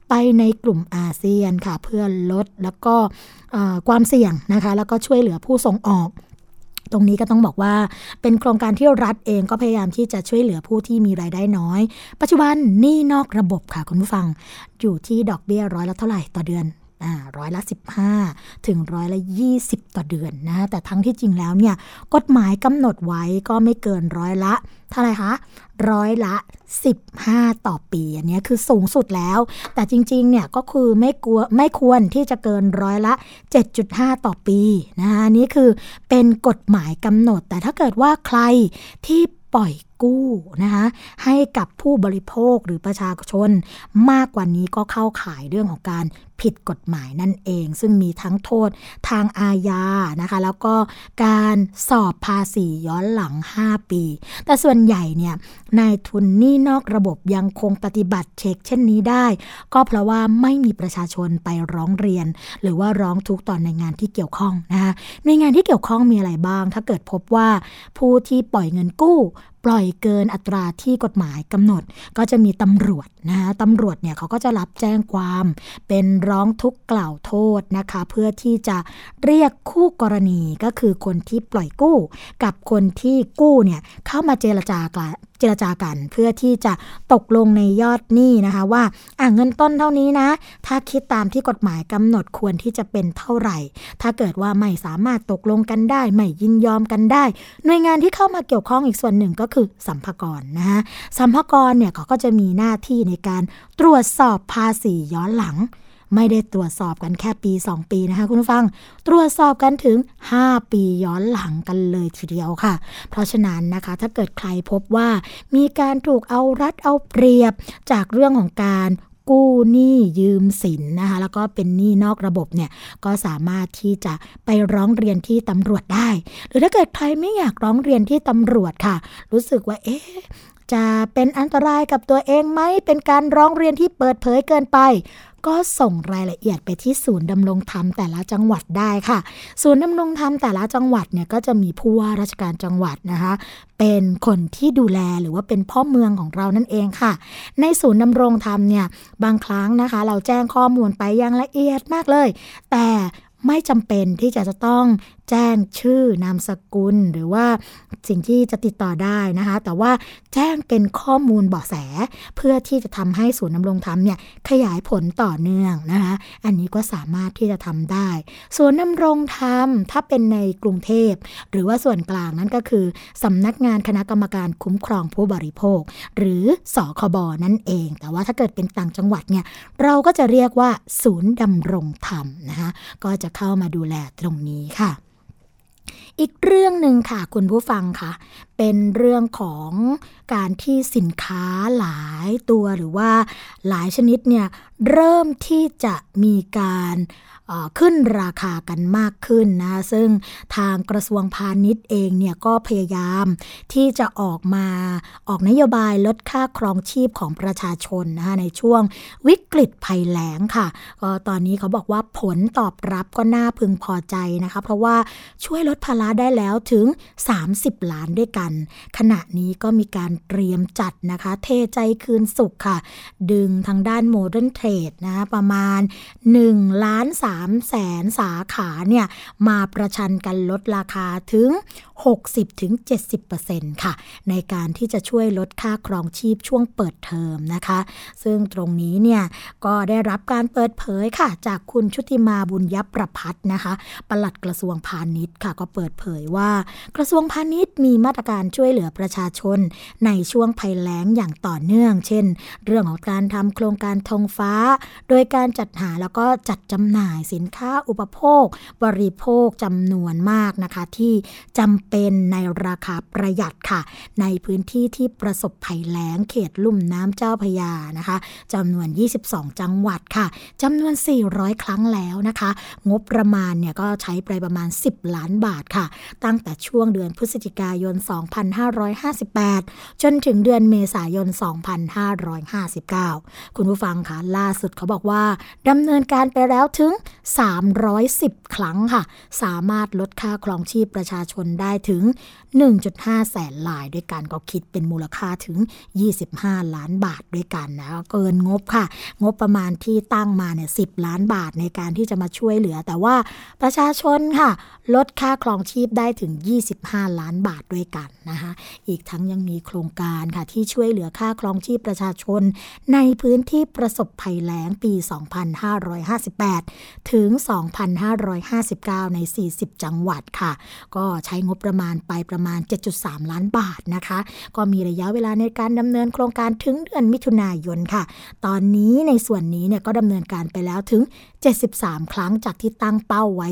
ไปในกลุ่มอาเซียนค่ะ เพื่อลดแล้วก็ความเสี่ยงนะคะ แล้วก็ช่วยเหลือผู้ส่งออกตรงนี้ก็ต้องบอกว่าเป็นโครงการที่รัฐเองก็พยายามที่จะช่วยเหลือผู้ที่มีรายได้น้อย ปัจจุบันหนี้นอกระบบค่ะคุณผู้ฟัง อยู่ที่ดอกเบี้ยร้อยละเท่าไหร่ต่อเดือน ร้อยละ 15 ถึงร้อยละ 20 ต่อเดือนนะแต่ทั้งที่จริงแล้วเนี่ยกฎหมายกำหนดไว้ก็ไม่เกินร้อยละเท่าไหร่คะร้อยละ 15 ต่อปีอันนี้คือสูงสุดแล้ว แต่จริงๆเนี่ยก็คือไม่กลัวไม่ควรที่จะเกินร้อยละ 7.5 ต่อปีนะคะนนี้คือเป็นกฎหมายกำหนด แต่ถ้าเกิดว่าใครที่ปล่อย กู้นะคะให้กับผู้บริโภคหรือประชาชน มากกว่านี้ก็เข้าข่ายเรื่องของการผิดกฎหมายนั่นเอง ซึ่งมีทั้งโทษทางอาญานะคะ แล้วก็การสอบภาษีย้อนหลัง 5 ปี แต่ส่วนใหญ่เนี่ยนายทุนนี้นอกระบบยังคงปฏิบัติเช็คเช่นนี้ได้ ก็เพราะว่าไม่มีประชาชนไปร้องเรียน หรือว่าร้องทุกข์ต่อในงานที่เกี่ยวข้องนะคะในงานที่เกี่ยวข้องมีอะไรบ้าง ถ้าเกิดพบว่าผู้ที่ปล่อยเงินกู้ปล่อยเกินอัตราที่กฎหมายกำหนด ก็จะมีตำรวจนะคะตำรวจเนี่ยเขาก็จะรับแจ้งความ เป็นร้องทุกข์กล่าวโทษนะคะ เพื่อที่จะเรียกคู่กรณีก็คือคนที่ปล่อยกู้ กับคนที่กู้เนี่ยเข้ามาเจรจากัเจรจากันเพื่อที่จะตกลงในยอดหนี้นะคะว่าอะเงินต้นเท่านี้นะ ถ้าคิดตามที่กฎหมายกำหนดควรที่จะเป็นเท่าไหร่ ถ้าเกิดว่าไม่สามารถตกลงกันได้ ไม่ยินยอมกันได้ หน่วยงานที่เข้ามาเกี่ยวข้องอีกส่วนหนึ่งก็คือสัมภากรนะคะสัมภากรเนี่ยเขาก็จะมีหน้าที่ในการตรวจสอบภาษีย้อนหลัง ไม่ได้ตรวจสอบกันแค่ปี 2 ปีนะคะคุณผู้ฟัง ตรวจสอบกันถึง 5 ปีย้อนหลังกันเลยทีเดียวค่ะ เพราะฉะนั้นนะคะถ้าเกิดใครพบว่า มีการถูกเอารัดเอาเปรียบจากเรื่องของการกู้หนี้ยืมสินนะคะแล้วก็เป็นหนี้นอกระบบเนี่ยก็สามารถที่จะไปร้องเรียนที่ตำรวจได้ หรือถ้าเกิดใครไม่อยากร้องเรียนที่ตำรวจค่ะ รู้สึกว่าเอ๊ะจะเป็นอันตรายกับตัวเองไหมเป็นการร้องเรียนที่เปิดเผยเกินไป ก็ส่งรายละเอียดไปที่ศูนย์ดำรงธรรมแต่ละจังหวัดได้ค่ะ ศูนย์ดำรงธรรมแต่ละจังหวัดเนี่ยก็จะมีผู้ว่าราชการจังหวัดนะคะ เป็นคนที่ดูแลหรือว่าเป็นพ่อเมืองของเรานั่นเองค่ะ ในศูนย์ดำรงธรรมเนี่ยบางครั้งนะคะ เราแจ้งข้อมูลไปอย่างละเอียดมากเลย แต่ไม่จำเป็นที่จะจะต้อง แจ้งชื่อนามสกุลหรือว่าสิ่งที่จะติดต่อได้นะคะ แต่ว่าแจ้งเป็นข้อมูลเบาะแส เพื่อที่จะทำให้ศูนย์ดำรงธรรมเนี่ยขยายผลต่อเนื่องนะคะอันนี้ก็สามารถที่จะทำได้ศูนย์ดำรงธรรมถ้าเป็นในกรุงเทพ หรือว่าส่วนกลางนั้นก็คือสำนักงานคณะกรรมการคุ้มครองผู้บริโภค หรือสคบนั่นเอง แต่ว่าถ้าเกิดเป็นต่างจังหวัดเนี่ยเราก็จะเรียกว่า ศูนย์ดำรงธรรมนะคะก็จะเข้ามาดูแลตรงนี้ค่ะ อีกเรื่องหนึ่งค่ะคุณผู้ฟังค่ะ เป็นเรื่องของการที่สินค้าหลายตัวหรือว่าหลายชนิดเนี่ยเริ่มที่จะมีการ ขึ้นราคากันมากขึ้นนะซึ่งทางกระทรวงพาณิชย์เองเนี่ยก็พยายามที่จะออกมาออกนโยบายลดค่าครองชีพของประชาชนนะคะในช่วงวิกฤตภัยแล้งค่ะก็ตอนนี้เขาบอกว่าผลตอบรับก็น่าพึงพอใจนะคะ เพราะว่าช่วยลดภาระได้แล้วถึง 30 ล้านด้วยกัน ขณะนี้ก็มีการเตรียมจัดนะคะ เทใจคืนสุขค่ะ ดึงทางด้าน modern trade นะคะประมาณ1ล้าน3แสนสาขาเนี่ยมาประชันกันลดราคาถึง 60-70%ค่ะ ในการที่จะช่วยลดค่าครองชีพช่วงเปิดเทอมนะคะ ซึ่งตรงนี้เนี่ยก็ได้รับการเปิดเผยค่ะ จากคุณชุติมาบุญยประพัฒนะคะปลัดกระทรวงพาณิชย์ค่ะ ก็เปิดเผยว่า กระทรวงพาณิชย์มีมาตรการช่วยเหลือประชาชน ในช่วงภัยแล้งอย่างต่อเนื่อง เช่น เรื่องของการทำโครงการธงฟ้า โดยการจัดหาแล้วก็จัดจำหน่ายสินค้าอุปโภค บริโภคจำนวนมากนะคะที่จำเป็นในราคาประหยัดค่ะ ในพื้นที่ที่ประสบภัยแล้งเขตลุ่มน้ำเจ้าพยานะคะจำนวน 22 จังหวัดค่ะจำนวน 400 ครั้งแล้วนะคะ งบประมาณเนี่ยก็ใช้ไปประมาณ 10 ล้านบาทค่ะ ตั้งแต่ช่วงเดือนพฤศจิกายน 2558 จนถึงเดือนเมษายน 2559 คุณผู้ฟังคะล่าสุดเขาบอกว่าดำเนินการไปแล้วถึง 310 ครั้งค่ะ สามารถลดค่าครองชีพประชาชนได้ถึง 1.5 แสนลายด้วยกันก็คิดเป็นมูลค่าถึง 25 ล้านบาทด้วยกันนะเกินงบค่ะ งบประมาณที่ตั้งมาเนี่ย10ล้านบาทในการที่จะมาช่วยเหลือ แต่ว่าประชาชนค่ะ ลดค่าครองชีพได้ถึง 25 ล้านบาทด้วยกันนะคะอีกทั้งยังมีโครงการค่ะที่ช่วยเหลือค่าครองชีพประชาชน ในพื้นที่ประสบภัยแล้งปี 2558 ถึง 2,559 ใน 40 จังหวัดค่ะ ก็ใช้งบประมาณไปประมาณ 7.3 ล้านบาทนะคะ ก็มีระยะเวลาในการดำเนินโครงการถึงเดือนมิถุนายนค่ะ ตอนนี้ในส่วนนี้เนี่ยก็ดำเนินการไปแล้วถึง 73 ครั้งจากที่ตั้งเป้าไว้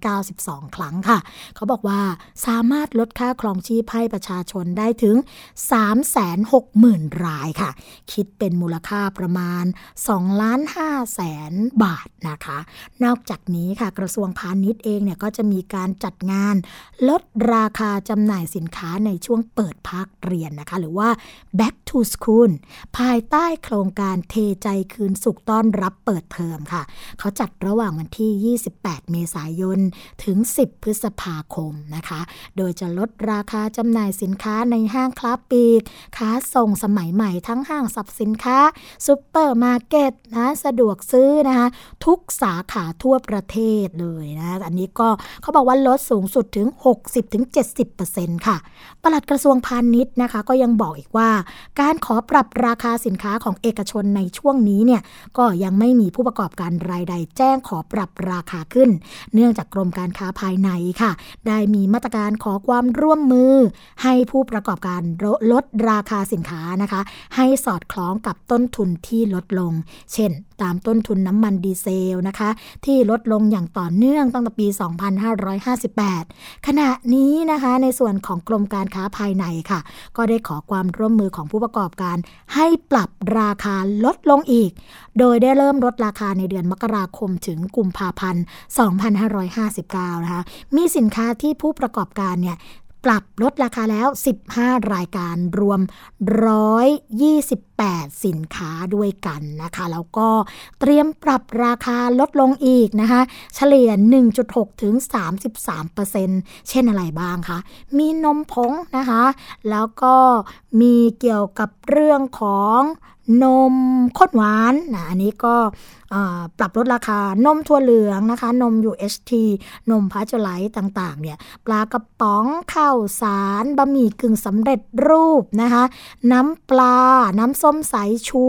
292 ครั้งค่ะ เขาบอกว่าสามารถลดค่าครองชีพให้ประชาชนได้ถึง 360,000 รายค่ะ คิดเป็นมูลค่าประมาณ2ล้าน5แสนบาทนะคะ นอกจากนี้ค่ะกระทรวงพาณิชย์เองเนี่ยก็จะมีการจัดงานลดราคาจำหน่ายสินค้าในช่วงเปิดภาคเรียนนะคะ หรือว่า back to school ภายใต้โครงการเทใจคืนสุขต้อนรับเปิดเทอมค่ะ เขาจัดระหว่างวันที่ 28 เมษายน ถึง 10 พฤษภาคมนะคะ โดยจะลดราคาจำหน่ายสินค้าในห้างค้าปลีก ค้าส่งสมัยใหม่ทั้งห้างสรรพสินค้าซูเปอร์มาร์เก็ตร้านสะดวกซื้อนะคะทุกสาขาทั่วประเทศเลยนะ อันนี้ก็เขาบอกว่าลดสูงสุดถึง 60 60-70%ค่ะ ปลัดกระทรวงพาณิชย์นะคะ ก็ยังบอกอีกว่า การขอปรับราคาสินค้าของเอกชนในช่วงนี้เนี่ยก็ยังไม่มีผู้ประกอบการรายใดแจ้งขอปรับราคาขึ้น เนื่องจากกรมการค้าภายในค่ะ ได้มีมาตรการขอความร่วมมือ ให้ผู้ประกอบการลดราคาสินค้านะคะ ให้สอดคล้องกับต้นทุนที่ลดลง เช่นตามต้นทุนน้ำมันดีเซลนะคะ ที่ลดลงอย่างต่อเนื่องตั้งแต่ปี 2558 ขณะนี้นะคะในส่วนของกรมการค้าภายในค่ะ ก็ได้ขอความร่วมมือของผู้ประกอบการให้ปรับราคาลดลงอีก โดยได้เริ่มลดราคาในเดือนมกราคมถึงกุมภาพันธ์ 2559 นะคะ มีสินค้าที่ผู้ประกอบการเนี่ยปรับลดราคาแล้ว 15 รายการรวม 128สินค้าด้วยกันนะคะ แล้วก็เตรียมปรับราคาลดลงอีกนะคะ เฉลี่ย 1.6 ถึง 33%เช่นอะไรบ้างคะ มีนมผงนะคะ แล้วก็มีเกี่ยวกับเรื่องของนมข้นหวานนะอันนี้ก็ปรับลดราคานมถั่วเหลืองนะคะ นม UHT นมพาสเจอร์ไรส์ต่างๆเนี่ยปลากระป๋องข้าวสารบะหมี่กึ่งสำเร็จรูปนะคะ น้ำปลาน้ำส้มสายชู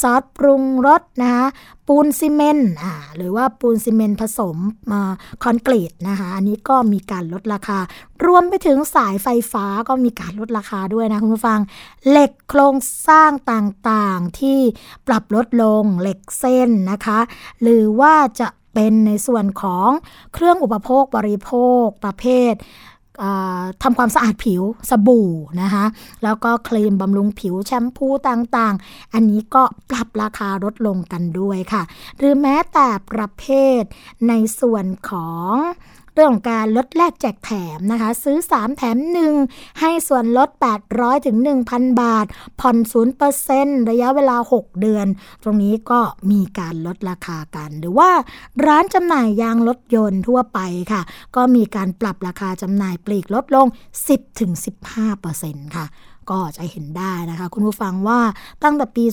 ซอสปรุงรสนะคะปูนซีเมนต์อ่าหรือว่าปูนซีเมนต์ผสมมาคอนกรีตนะคะอันนี้ก็มีการลดราคา รวมไปถึงสายไฟฟ้าก็มีการลดราคาด้วยนะคุณผู้ฟัง เหล็กโครงสร้างต่างๆที่ปรับลดลงเหล็กเส้นนะคะ หรือว่าจะเป็นในส่วนของเครื่องอุปโภคบริโภคประเภท ทำความสะอาดผิวสบู่นะคะแล้วก็ครีมบำรุงผิวแชมพูต่างๆ อันนี้ก็ปรับราคาลดลงกันด้วยค่ะ หรือแม้แต่ประเภทในส่วนของ เรื่องของการลดแลกแจกแถมนะคะ ซื้อ 3 แถม 1 ให้ส่วนลด 800 ถึง 1,000 บาท ผ่อน0%ระยะเวลา 6 เดือน ตรงนี้ก็มีการลดราคากัน หรือว่าร้านจำหน่ายยางรถยนต์ทั่วไปค่ะ ก็มีการปรับราคาจำหน่ายปลีกลดลง 10-15%ค่ะก็จะเห็นได้นะคะ คุณผู้ฟังว่าตั้งแต่ปี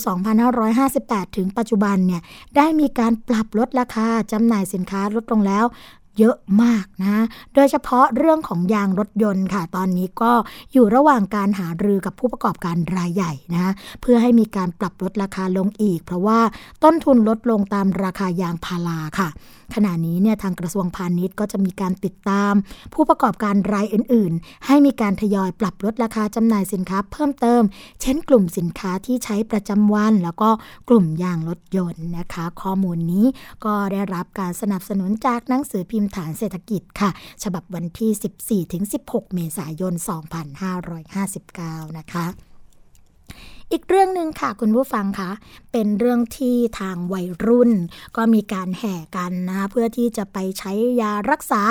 2558 ถึงปัจจุบันเนี่ยได้มีการปรับลดราคาจำหน่ายสินค้าลดลงแล้ว เยอะมากนะ โดยเฉพาะเรื่องของยางรถยนต์ค่ะ ตอนนี้ก็อยู่ระหว่างการหารือกับผู้ประกอบการรายใหญ่นะ เพื่อให้มีการปรับลดราคาลงอีก เพราะว่าต้นทุนลดลงตามราคายางพาราค่ะ ขณะนี้เนี่ยทางกระทรวงพาณิชย์ก็จะมีการติดตาม ผู้ประกอบการรายอื่น ๆ ให้มีการทยอยปรับลดราคาจำหน่ายสินค้าเพิ่มเติม เช่น กลุ่มสินค้าที่ใช้ประจำวัน แล้วก็กลุ่มยางรถยนต์นะคะ ข้อมูลนี้ก็ได้รับการสนับสนุนจากหนังสือพิมพ์ฐานเศรษฐกิจค่ะ ฉบับวันที่ 14-16 เมษายน 2559 นะคะ อีกเรื่องหนึ่งค่ะคุณผู้ฟังคะเป็นเรื่องที่ทางวัยรุ่น ก็มีการแห่กันนะเพื่อที่จะไปใช้ยารักษา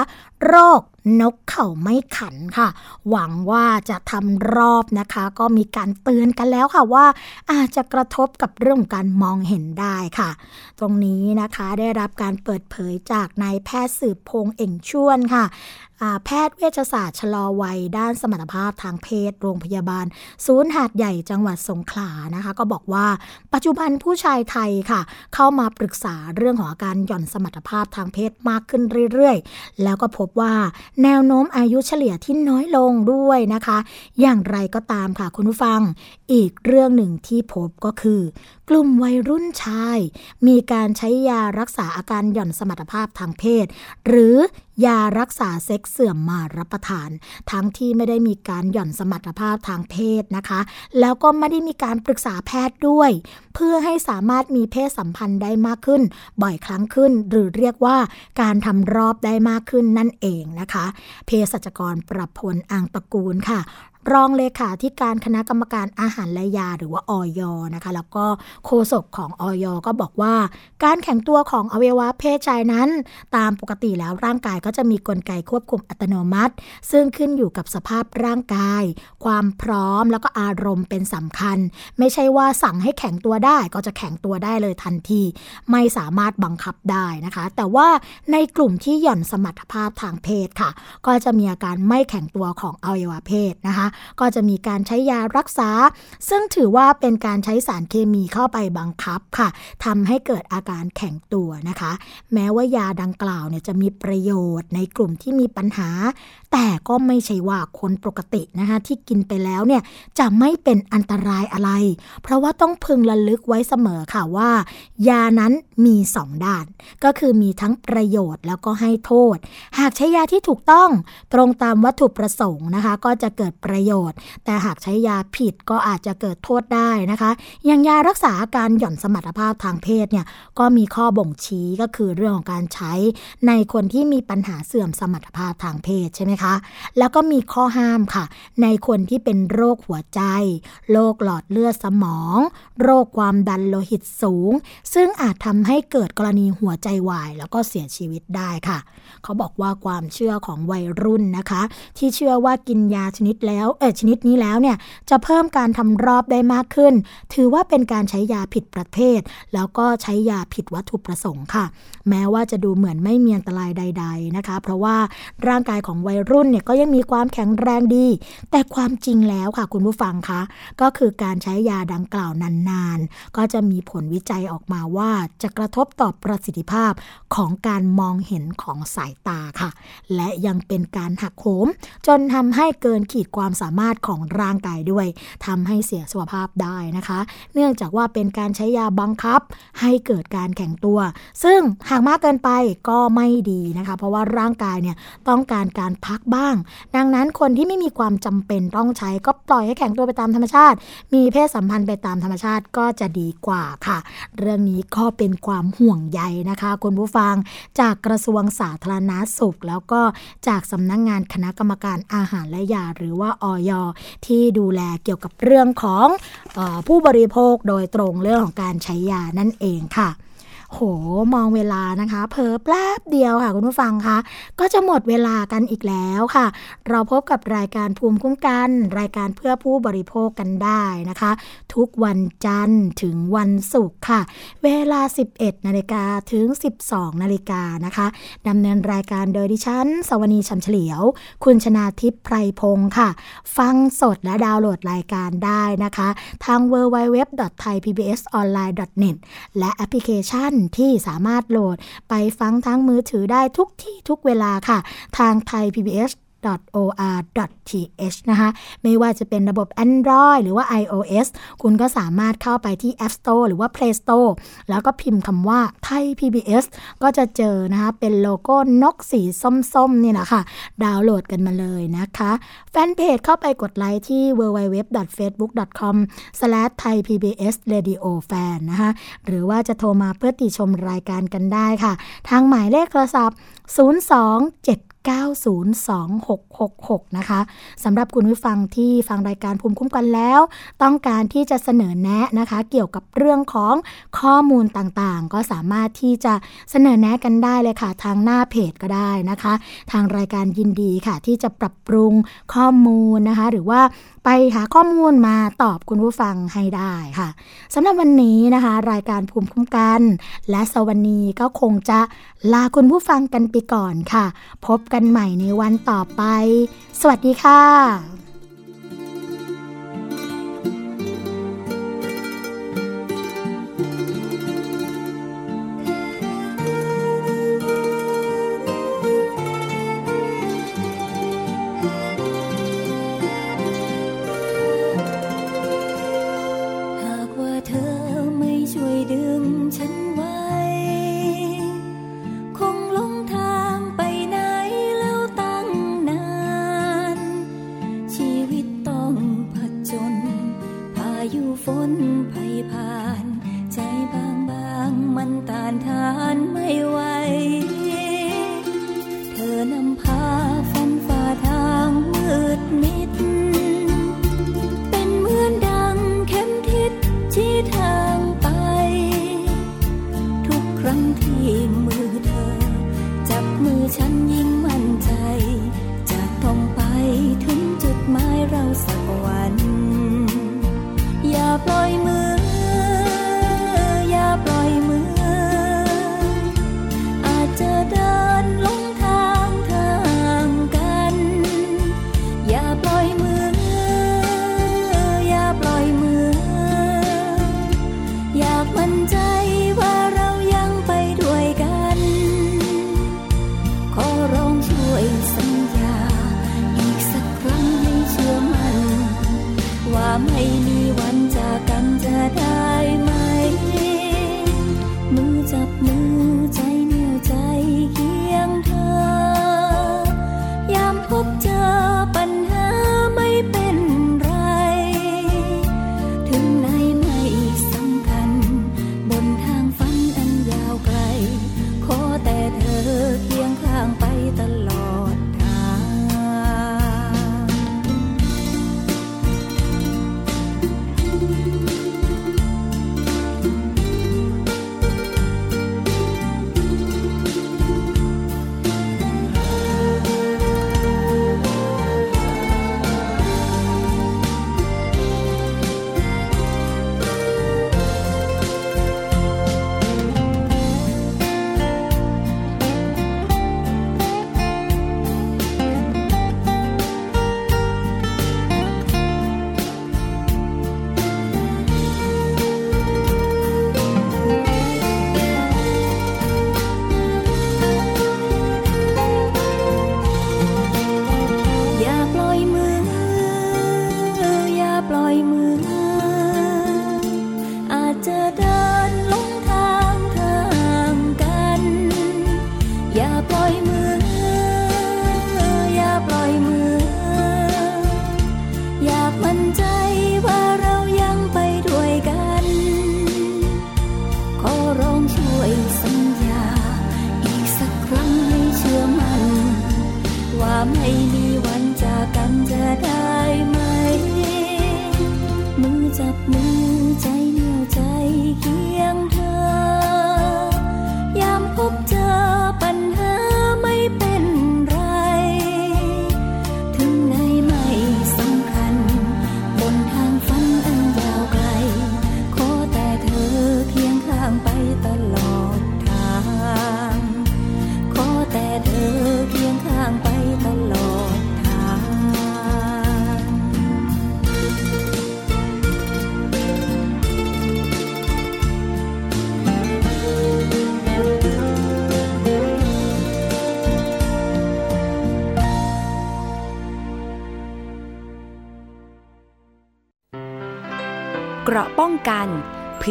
โรคนกเข่าไม่ขันค่ะ หวังว่าจะทำรอบนะคะ ก็มีการเตือนกันแล้วค่ะว่า อาจจะกระทบกับเรื่องการมองเห็นได้ค่ะ ตรงนี้นะคะได้รับการเปิดเผยจากนายแพทย์สืบพงษ์เอ่งชวนค่ะ แพทย์เวชศาสตร์ชะลอวัย ด้านสมรรถภาพทางเพศ โรงพยาบาล ศูนย์หาดใหญ่จังหวัดสงขลานะคะ ก็บอกว่าปัจจุบันผู้ชายไทยค่ะ เข้ามาปรึกษาเรื่องของอาการหย่อนสมรรถภาพทางเพศมากขึ้นเรื่อยๆ แล้วก็พบว่าแนวโน้มอายุเฉลี่ยที่น้อยลงด้วยนะคะ อย่างไรก็ตามค่ะคุณผู้ฟัง อีกเรื่องหนึ่งที่พบก็คือกลุ่มวัยรุ่นชาย มีการใช้ยารักษาอาการหย่อนสมรรถภาพทางเพศ หรือยารักษาเซ็กเสื่อมมารับประทาน ทั้งที่ไม่ได้มีการหย่อนสมรรถภาพทางเพศนะคะ แล้วก็ไม่ได้มีการปรึกษาแพทย์ด้วย เพื่อให้สามารถมีเพศสัมพันธ์ได้มากขึ้น บ่อยครั้งขึ้น หรือเรียกว่าการทำรอบได้มากขึ้นนั่นเองนะคะ เภสัชกรประพลอังตระกูลค่ะ รองเลขาธิการคณะกรรมการอาหารและยาหรือว่าออยนะคะ แล้วก็โฆษกของออยก็บอกว่า การแข็งตัวของอวัยวะเพศชายนั้น ตามปกติแล้วร่างกายก็จะมีกลไกควบคุมอัตโนมัติ ซึ่งขึ้นอยู่กับสภาพร่างกาย ความพร้อมแล้วก็อารมณ์เป็นสำคัญ ไม่ใช่ว่าสั่งให้แข็งตัวได้ก็จะแข็งตัวได้เลยทันที ไม่สามารถบังคับได้นะคะ แต่ว่าในกลุ่มที่หย่อนสมรรถภาพทางเพศค่ะ ก็จะมีอาการไม่แข็งตัวของอวัยวะเพศนะคะก็จะมีการใช้ยารักษา ซึ่งถือว่าเป็นการใช้สารเคมีเข้าไปบังคับค่ะทำให้เกิดอาการแข็งตัวนะคะ แม้ว่ายาดังกล่าวเนี่ยจะมีประโยชน์ในกลุ่มที่มีปัญหา แต่ก็ไม่ใช่ว่าคนปกตินะคะที่กินไปแล้วเนี่ยจะไม่เป็นอันตรายอะไร เพราะว่าต้องพึงระลึกไว้เสมอค่ะว่า ยานั้นมีสองด้าน ก็คือมีทั้งประโยชน์แล้วก็ให้โทษ หากใช้ยาที่ถูกต้องตรงตามวัตถุประสงค์นะคะ ก็จะเกิดประโยชน์ แต่หากใช้ยาผิดก็อาจจะเกิดโทษได้นะคะ อย่างยารักษาอาการหย่อนสมรรถภาพทางเพศเนี่ยก็มีข้อบ่งชี้ก็คือเรื่องของการใช้ในคนที่มีปัญหาเสื่อมสมรรถภาพทางเพศใช่ไหมคะ แล้วก็มีข้อห้ามค่ะ ในคนที่เป็นโรคหัวใจ โรคหลอดเลือดสมอง โรคความดันโลหิตสูง ซึ่งอาจทำให้เกิดกรณีหัวใจวาย แล้วก็เสียชีวิตได้ค่ะ เขาบอกว่าความเชื่อของวัยรุ่นนะคะ ที่เชื่อว่ากินยาชนิดแล้วเอชนิดนี้แล้วเนี่ยจะเพิ่มการทำรอบได้มากขึ้น ถือว่าเป็นการใช้ยาผิดประเภท แล้วก็ใช้ยาผิดวัตถุประสงค์ค่ะ แม้ว่าจะดูเหมือนไม่มีอันตรายใด ๆนะคะ เพราะว่าร่างกายของวัยรุ่นเนี่ยก็ยังมีความแข็งแรงดี แต่ความจริงแล้วค่ะคุณผู้ฟังคะก็คือการใช้ยาดังกล่าวนานๆ ก็จะมีผลวิจัยออกมาว่าจะกระทบต่อประสิทธิภาพของการมองเห็นของสายตาค่ะ และยังเป็นการหักโหม จนทำให้เกินขีดความสามารถของร่างกายด้วยทำให้เสียสุขภาพได้นะคะ เนื่องจากว่าเป็นการใช้ยาบังคับให้เกิดการแข็งตัว ซึ่งหากมากเกินไปก็ไม่ดีนะคะ เพราะว่าร่างกายเนี่ยต้องการการพักบ้าง ดังนั้นคนที่ไม่มีความจำเป็นต้องใช้ก็ปล่อยให้แข็งตัวไปตามธรรมชาติ มีเพศสัมพันธ์ไปตามธรรมชาติก็จะดีกว่าค่ะ เรื่องนี้ก็เป็นความห่วงใยนะคะ คุณผู้ฟังจากกระทรวงสาธารณาสุข แล้วก็จากสำนักงงานคณะกรรมการอาหารและยาหรือว่าออยที่ดูแลเกี่ยวกับเรื่องของออผู้บริโภคโดยตรงเรื่องของการใช้ยานั่นเองค่ะ โหมองเวลานะคะเพอแป๊บเดียวค่ะ คุณผู้ฟังคะก็จะหมดเวลากันอีกแล้วค่ะ เราพบกับรายการภูมิคุ้มกัน รายการเพื่อผู้บริโภคกันได้นะคะ ทุกวันจันทร์ถึงวันศุกร์ค่ะ เวลา 11นาฬิกาถึง 12นาฬิกานะคะดำเนินรายการโดยดิฉัน สวนีชัมเฉลียว คุณชนาทิพย์ไพรพงศ์ค่ะ ฟังสดและดาวน์โหลดรายการได้นะคะ ทาง www.thaipbsonline.net และแอปพลิเคชันที่สามารถโหลดไปฟังทั้งมือถือได้ทุกที่ทุกเวลาค่ะ ทางไทย PBS or.th นะคะ ไม่ว่าจะเป็นระบบ Android หรือว่า iOS คุณก็สามารถเข้าไปที่ App Store หรือว่า Play Store แล้วก็พิมพ์คำว่าไทย PBS ก็จะเจอนะคะ เป็นโลโก้นกสีส้มๆนี่แหละค่ะ ดาวน์โหลดกันมาเลยนะคะ แฟนเพจเข้าไปกดไลค์ที่ www.facebook.com/thaipbsradiofan นะคะ หรือว่าจะโทรมาเพื่อติชมรายการกันได้ค่ะ ทางหมายเลขโทรศัพท์ 02 7 902-666 นะคะสำหรับคุณผู้ฟังที่ฟังรายการภูมิคุ้มกันแล้ว ต้องการที่จะเสนอแนะนะคะ เกี่ยวกับเรื่องของข้อมูลต่างๆ ก็สามารถที่จะเสนอแนะกันได้เลยค่ะ ทางหน้าเพจก็ได้นะคะ ทางรายการยินดีค่ะ ที่จะปรับปรุงข้อมูลนะคะ หรือว่าไปหาข้อมูลมาตอบคุณผู้ฟังให้ได้ค่ะสำหรับวันนี้นะคะ รายการภูมิคุ้มกัน และสวัสดีก็คงจะลาคุณผู้ฟังกันไปก่อนค่ะ พบกันใหม่ในวันต่อไป สวัสดีค่ะ